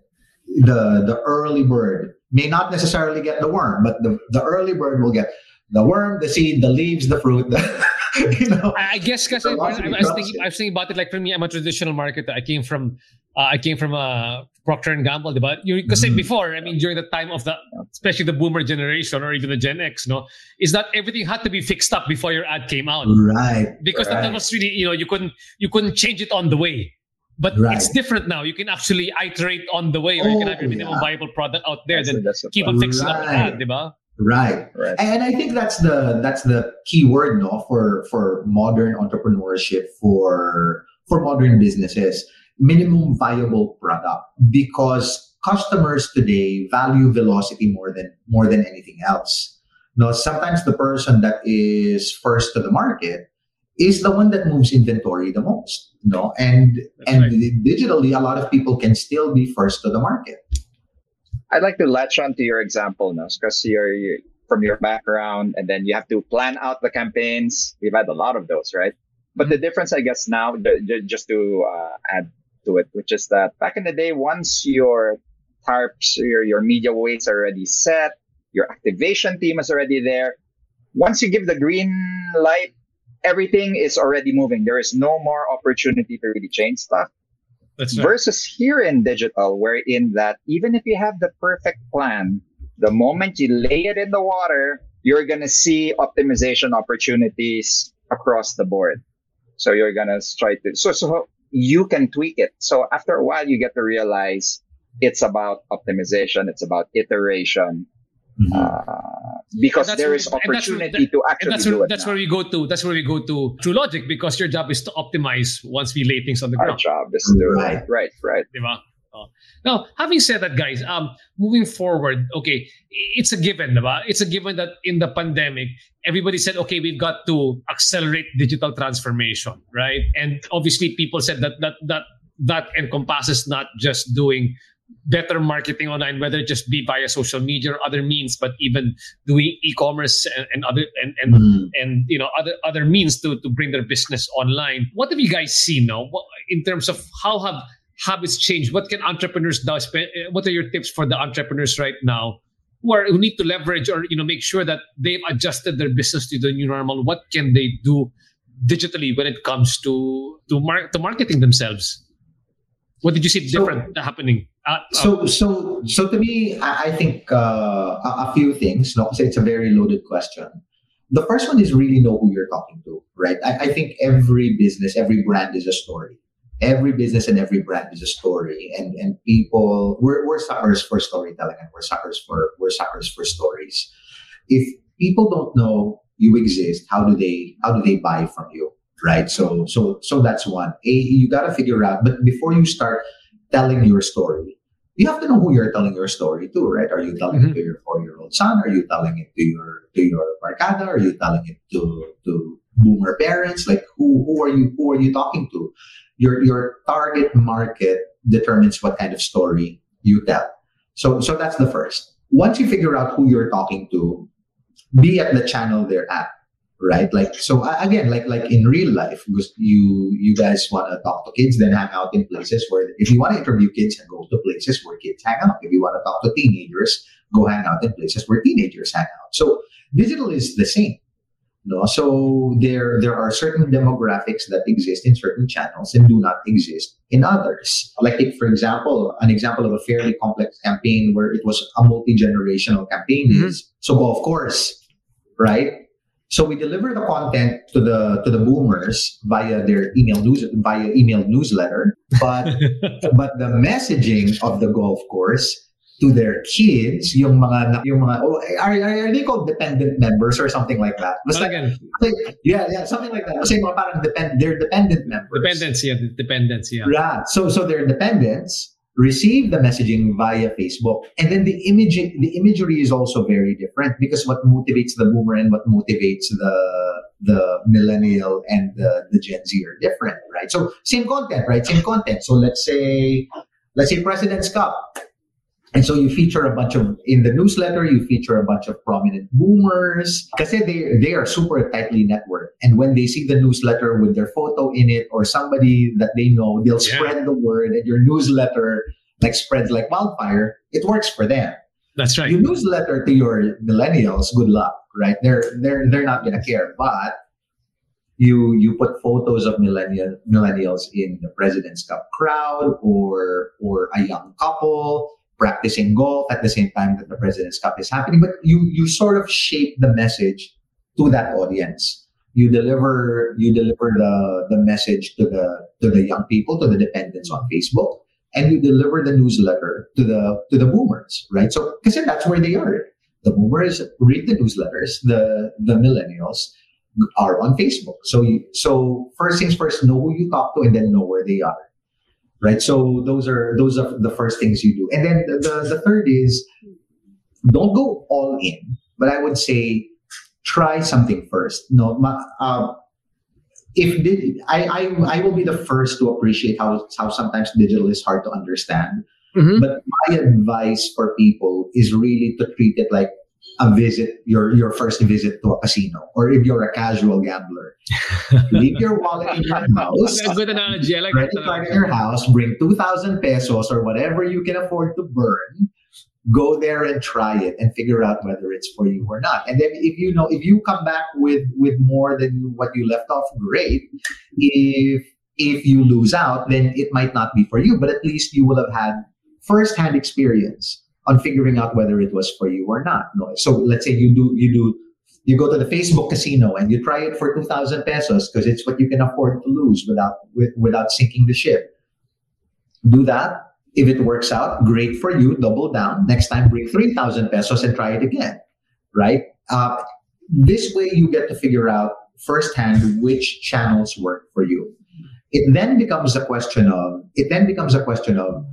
the, the early bird may not necessarily get the worm, but the, the early bird will get the worm, the seed, the leaves, the fruit. The, you know, I guess because I, I, was thinking, I was thinking about it like for me, I'm a traditional marketer. I came from, uh, I came from a uh, Procter and Gamble, but you because mm. before, I mean, during the time of the, especially the Boomer generation or even the Gen X, no, is that everything had to be fixed up before your ad came out, right? Because right. that was really, you know, you couldn't, you couldn't change it on the way. But right. it's different now. You can actually iterate on the way, or you can have your minimum yeah. viable product out there. That's then a, keep on fixing right. up the ad, diba? Right. right. And I think that's the that's the key word no for for modern entrepreneurship for for modern businesses. Minimum viable product because customers today value velocity more than more than anything else. Now sometimes the person that is first to the market is the one that moves inventory the most. no? And that's and right. digitally a lot of people can still be first to the market. I'd like to latch on to your example now, because you're, you're, from your background, and then you have to plan out the campaigns. We've had a lot of those, right? But mm-hmm. the difference, I guess, now, just to uh, add to it, which is that back in the day, once your tarps, your your media weights are already set, your activation team is already there. Once you give the green light, everything is already moving. There is no more opportunity to really change stuff. That's Versus here in digital, wherein that even if you have the perfect plan, the moment you lay it in the water, you're going to see optimization opportunities across the board. So you're going to try to, so, so you can tweak it. So after a while, you get to realize it's about optimization. It's about iteration. Mm-hmm. Uh, because there is opportunity that, to actually that's do where, it. That's now. where we go to. That's where we go to Truelogic because your job is to optimize once we lay things on the ground. Our ground. job is to right, right, right. Oh. Now, having said that, guys, um, moving forward, okay, it's a given, diba? It's a given that in the pandemic, everybody said, okay, we've got to accelerate digital transformation, right? And obviously, people said that that that that encompasses not just doing better marketing online, whether it just be via social media or other means, but even doing e-commerce and, and other and and, mm. and you know other other means to to bring their business online. What have you guys seen now in terms of how have habits changed? What can entrepreneurs now spend? What are your tips for the entrepreneurs right now who are who need to leverage or you know make sure that they've adjusted their business to the new normal? What can they do digitally when it comes to to, mar- to marketing themselves? What did you see different so, happening? Uh, so, so, so to me, I, I think uh, a, a, few things. No, it's a very loaded question. The first one is really know who you're talking to, right? I, I think every business, every brand is a story. Every business and every brand is a story, and and people we're, we're suckers for storytelling, and we're suckers for we're suckers for stories. If people don't know you exist, how do they how do they buy from you? right? So so so that's one. A, you got to figure out. But before you start telling your story, you have to know who you're telling your story to, right? Are you telling mm-hmm. it to your four year old son? Are you telling it to your to your barkada? Are you telling it to to boomer parents? Like who who are you who are you talking to? Your your target market determines what kind of story you tell. So so that's the first. Once you figure out who you're talking to, be at the channel they're at right? Like so again like like in real life because you you guys want to talk to kids then hang out in places where if you want to interview kids and go to places where kids hang out. If you want to talk to teenagers go hang out in places where teenagers hang out. So digital is the same no so there there are certain demographics that exist in certain channels and do not exist in others. Like if, for example an example of a fairly complex campaign where it was a multi-generational campaign mm-hmm. is so of course right so we deliver the content to the to the boomers via their email news via email newsletter, but but the messaging of the golf course to their kids, yung mga, yung mga, oh, are, are they called dependent members or something like that? Basta, like, yeah, yeah, something like that. Kasi mga parang depend, they're dependent members. dependence, yeah, dependence, yeah. Right. So, so their dependents receive the messaging via Facebook, and then the image, the imagery is also very different because what motivates the boomer and what motivates the the millennial and the, the Gen Z are different, right? So same content, right? Same content. So let's say, let's say President's Cup. And so you feature a bunch of in the newsletter, you feature a bunch of prominent boomers because they they are super tightly networked. And when they see the newsletter with their photo in it or somebody that they know, they'll Yeah. spread the word and your newsletter like spreads like wildfire. It works for them. That's right. Your newsletter to your millennials, good luck, right? They're they're they're not gonna care. But you you put photos of millennial millennials in the President's Cup crowd or or a young couple practicing golf at the same time that the President's Cup is happening. But you you sort of shape the message to that audience. You deliver you deliver the the message to the to the young people, to the dependents on Facebook and you deliver the newsletter to the to the boomers, right? So because that's where they are. The boomers read the newsletters. The the millennials are on Facebook. So you, so first things first, know who you talk to, and then know where they are, right? So those are those are the first things you do, and then the the, the third is don't go all in, but I would say try something first. No, ma, uh, if did I, I I will be the first to appreciate how how sometimes digital is hard to understand. Mhm. But my advice for people is really to treat it like a visit, your your first visit to a casino, or if you're a casual gambler, leave your wallet in your house. That's good analogy. I like Credit that. card in your house, bring 2,000 pesos or whatever you can afford to burn. Go there and try it and figure out whether it's for you or not. And then if you know, if you come back with, with more than what you left off, great. If, if you lose out, then it might not be for you, but at least you will have had first-hand experience on figuring out whether it was for you or not. No. So let's say you do, you do you go to the Facebook casino and you try it for 2,000 pesos because it's what you can afford to lose without with, without sinking the ship. Do that. If it works out, great for you. Double down. Next time, bring 3,000 pesos and try it again. Right? Uh, this way, you get to figure out firsthand which channels work for you. It then becomes a question of it then becomes a question of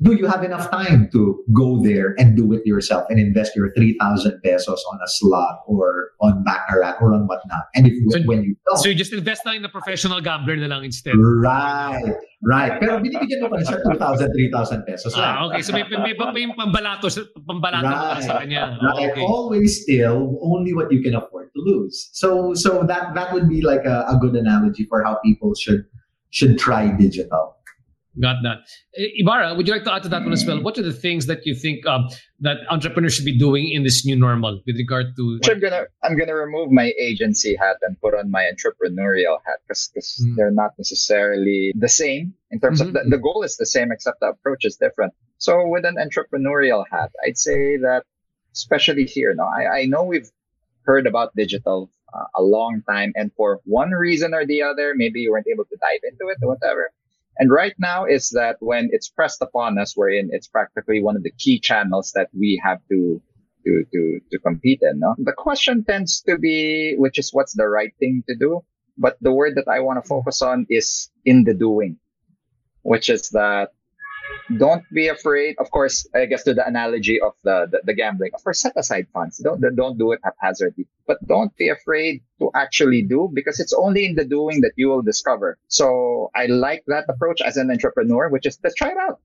do you have enough time to go there and do it yourself and invest your 3,000 pesos on a slot or on Baccarat or on whatnot? And if So- when you don't, So you just invest na in a professional gambler na lang instead. right, right. Pero binibigyan mo pa rin siya 2,000, 3,000 pesos lang. Ah, okay. So may, may, may, pambalato, pambalato Right. sa kanya. Right. Okay. Always still only what you can afford to lose. So so that that would be like a, a good analogy for how people should should try digital. Got that. Eh, Ibarra, would you like to add to that one as well? What are the things that you think um, that entrepreneurs should be doing in this new normal with regard to? I'm gonna I'm gonna remove my agency hat and put on my entrepreneurial hat because Mm. they're not necessarily the same in terms Mhm. of the, the goal is the same except the approach is different. So with an entrepreneurial hat, I'd say that especially here now, I, I know we've heard about digital uh, a long time, and for one reason or the other, maybe you weren't able to dive into it or whatever. And right now is that when it's pressed upon us, we're in, it's practically one of the key channels that we have to to to to compete in. No? The question tends to be, which is what's the right thing to do. But the word that I want to focus on is in the doing, which is that don't be afraid. Of course, I guess to the analogy of the, the, the gambling, of course, set aside funds. Don't don't do it haphazardly, but don't be afraid to actually do because it's only in the doing that you will discover. So I like that approach as an entrepreneur, which is let's try it out.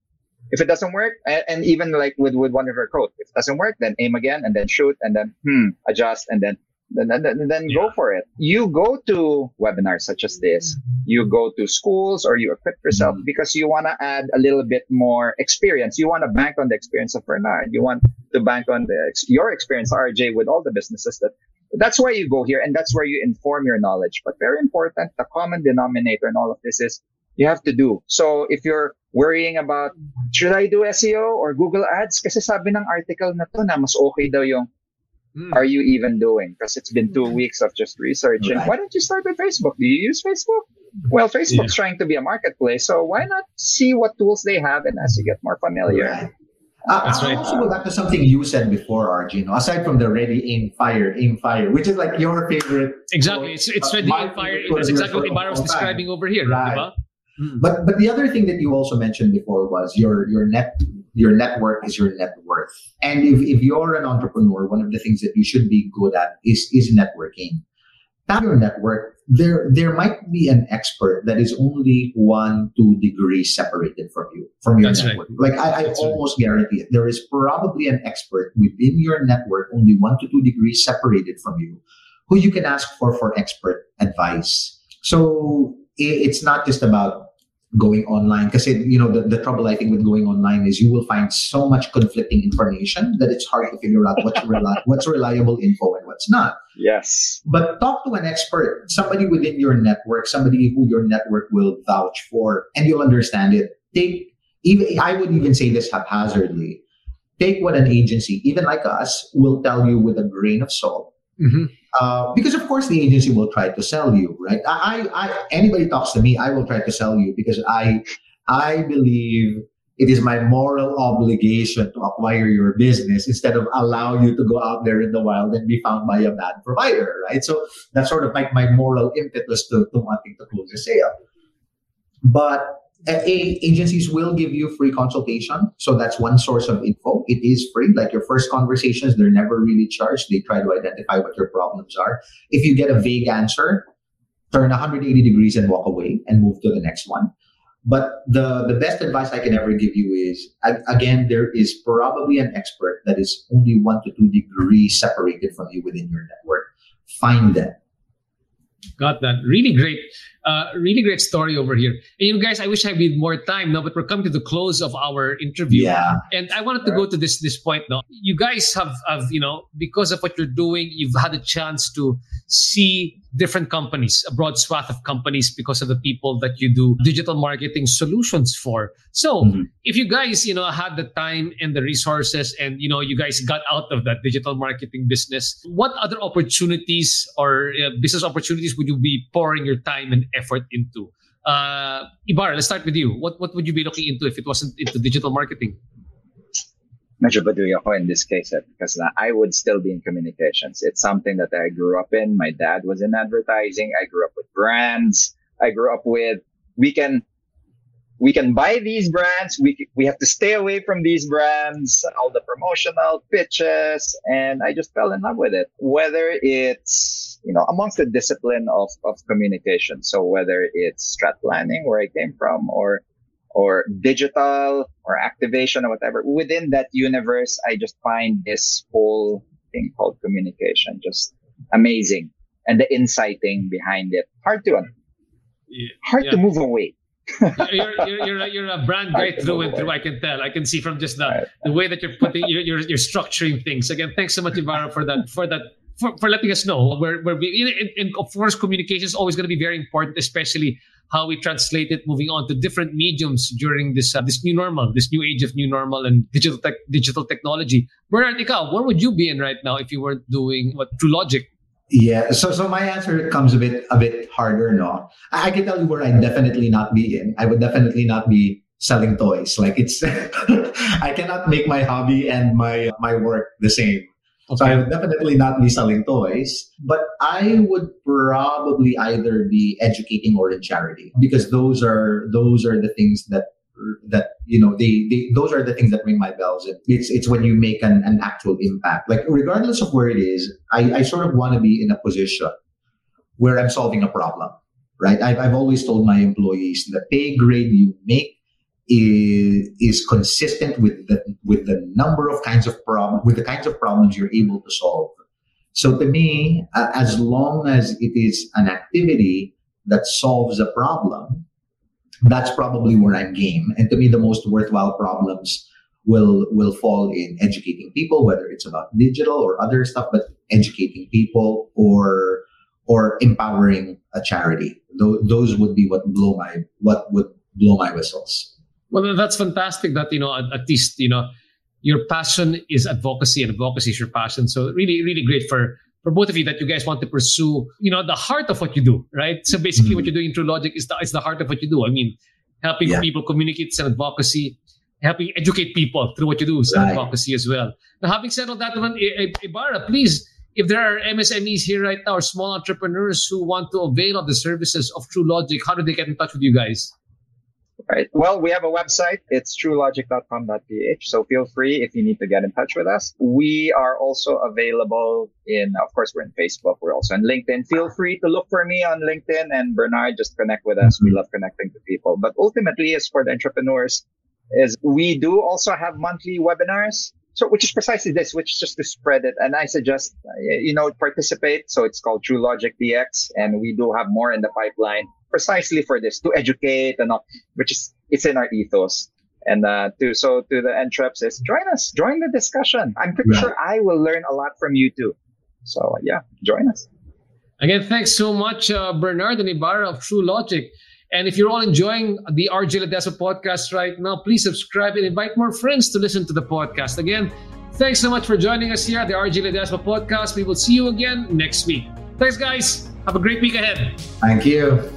If it doesn't work, and, even like with, with one of your quotes, if it doesn't work, then aim again and then shoot and then hmm, adjust and then then then, then, then go for it. You go to webinars such as this. You go to schools or you equip yourself mm-hmm. because you want to add a little bit more experience. You want to bank on the experience of Bernard. You want to bank on the your experience, RJ, with all the businesses that. That's why you go here, and that's where you inform your knowledge. But very important, the common denominator in all of this is you have to do. So if you're worrying about should I do SEO or Google Ads, kasi sabi ng article na to na mas okay daw yung Hmm. are you even doing? Because it's been two weeks of just researching. Right. Why don't you start with Facebook? Do you use Facebook? Well, Facebook's trying to be a marketplace, so why not see what tools they have? And as you get more familiar, Right. Uh, That's I'll also go back to something you said before, RJ. You know, aside from the ready, aim, fire, aim, fire, which is like your favorite. Exactly. It's it's Uh, ready my and fire. favorite That's exactly what word for Ibarra was describing over here. Right. diba? Mm. But but the other thing that you also mentioned before was your your net your network is your net worth. And if, if you're an entrepreneur, one of the things that you should be good at is is networking. Tap your network. There there might be an expert that is only one two degrees separated from you from your That's right. network. Like I, I That's right. almost guarantee it. There is probably an expert within your network only one to two degrees separated from you who you can ask for for expert advice. So it's not just about going online because you know the, the trouble I think with going online is you will find so much conflicting information that it's hard to figure out what's reli- what's reliable info and what's not. Yes. But talk to an expert, somebody within your network, somebody who your network will vouch for, and you'll understand it. Take even I would even say this haphazardly. Take what an agency, even like us, will tell you with a grain of salt. Mhm. Uh, because of course the agency will try to sell you, right? I, I, anybody talks to me, I will try to sell you because I, I believe it is my moral obligation to acquire your business instead of allow you to go out there in the wild and be found by a bad provider, right? So that's sort of like my moral impetus to, to wanting to close a sale. But agencies will give you free consultation. So that's one source of info. It is free. Like your first conversations, they're never really charged. They try to identify what your problems are. If you get a vague answer, turn 180 degrees and walk away and move to the next one. But the, the best advice I can ever give you is again, there is probably an expert that is only one to two degrees separated from you within your network. Find them. Got that. Really great. Uh, really great story over here. And you know, guys, I wish I had more time now, but we're coming to the close of our interview. Yeah. And I wanted to go to this this point now. You guys have, have, you know, because of what you're doing, you've had a chance to see different companies, a broad swath of companies because of the people that you do digital marketing solutions for. So Mhm. if you guys, you know, had the time and the resources and, you know, you guys got out of that digital marketing business, what other opportunities or uh, business opportunities would you be pouring your time and effort into? Uh, Ibarra, let's start with you. What, what would you be looking into if it wasn't into digital marketing? Medyo baduy ako in this case eh, because I would still be in communications. It's something that I grew up in. My dad was in advertising. I grew up with brands. I grew up with we can we can buy these brands. We we have to stay away from these brands. All the promotional pitches, and I just fell in love with it. Whether it's you know amongst the discipline of of communication, so whether it's strat planning where I came from, or or digital or activation or whatever. Within that universe, I just find this whole thing called communication just amazing. And the inciting behind it. Hard to hard to move away. you're, you're, you're, a, you're a brand guy through and through. I can tell. I can see from just the, Right. the way that you're putting, you're, you're, you're structuring things. Again, thanks so much, Ibarra, for that, for that, for, for letting us know where, where we, and, and of course, communication is always going to be very important, especially how we translate it moving on to different mediums during this, uh, this new normal, this new age of new normal and digital tech, digital technology. Bernard, ikaw, where would you be in right now if you weren't doing what Truelogic? Yeah. So so my answer comes a bit a bit harder, no. I, I can tell you where I'd definitely not be in. I would definitely not be selling toys. Like it's I cannot make my hobby and my my work the same. So I would definitely not be selling toys, but I would probably either be educating or in charity because those are those are the things that that you know they, they those are the things that ring my bells. It's it's when you make an, an actual impact. Like regardless of where it is, I, I sort of want to be in a position where I'm solving a problem. Right? I've, I've always told my employees the pay grade you make is is consistent with the with the number of kinds of problem with the kinds of problems you're able to solve. So to me, uh, as long as it is an activity that solves a problem, that's probably where I'm game. And to me, the most worthwhile problems will will fall in educating people, whether it's about digital or other stuff, but educating people or or empowering a charity. Those, those would be what blow my what would blow my whistles. Well, that's fantastic that, you know, at, at least, you know, your passion is advocacy and advocacy is your passion. So really, really great for, for both of you that you guys want to pursue, you know, the heart of what you do, right? So basically Mhm. what you're doing in Truelogic is the, is the heart of what you do. I mean, helping Yeah. people communicate and advocacy. helping educate people through what you do, is Right. advocacy as well. Now, having said all that, I- Ibarra, please, if there are MSMEs here right now or small entrepreneurs who want to avail of the services of Truelogic, how do they get in touch with you guys? Right. Well, we have a website. It's truelogic.com.ph. So feel free if you need to get in touch with us. We are also available in, of course, we're in Facebook. We're also in LinkedIn. Feel free to look for me on LinkedIn and Bernard, just connect with us. We love connecting to people. But ultimately, as for the entrepreneurs, is we do also have monthly webinars. So, which is precisely this, which is just to spread it. And I suggest, uh, you know, participate. So it's called Truelogic DX. And we do have more in the pipeline precisely for this to educate and all, which is, it's in our ethos. And, uh, to, so to the entreps is join us, join the discussion. I'm pretty Right. sure I will learn a lot from you too. So uh, yeah, join us. Again, thanks so much, uh, Bernard and Ibarra of Truelogic. And if you're all enjoying the RJ Ledesma podcast right now, please subscribe and invite more friends to listen to the podcast. Again, thanks so much for joining us here at the RJ Ledesma podcast. We will see you again next week. Thanks, guys. Have a great week ahead. Thank you.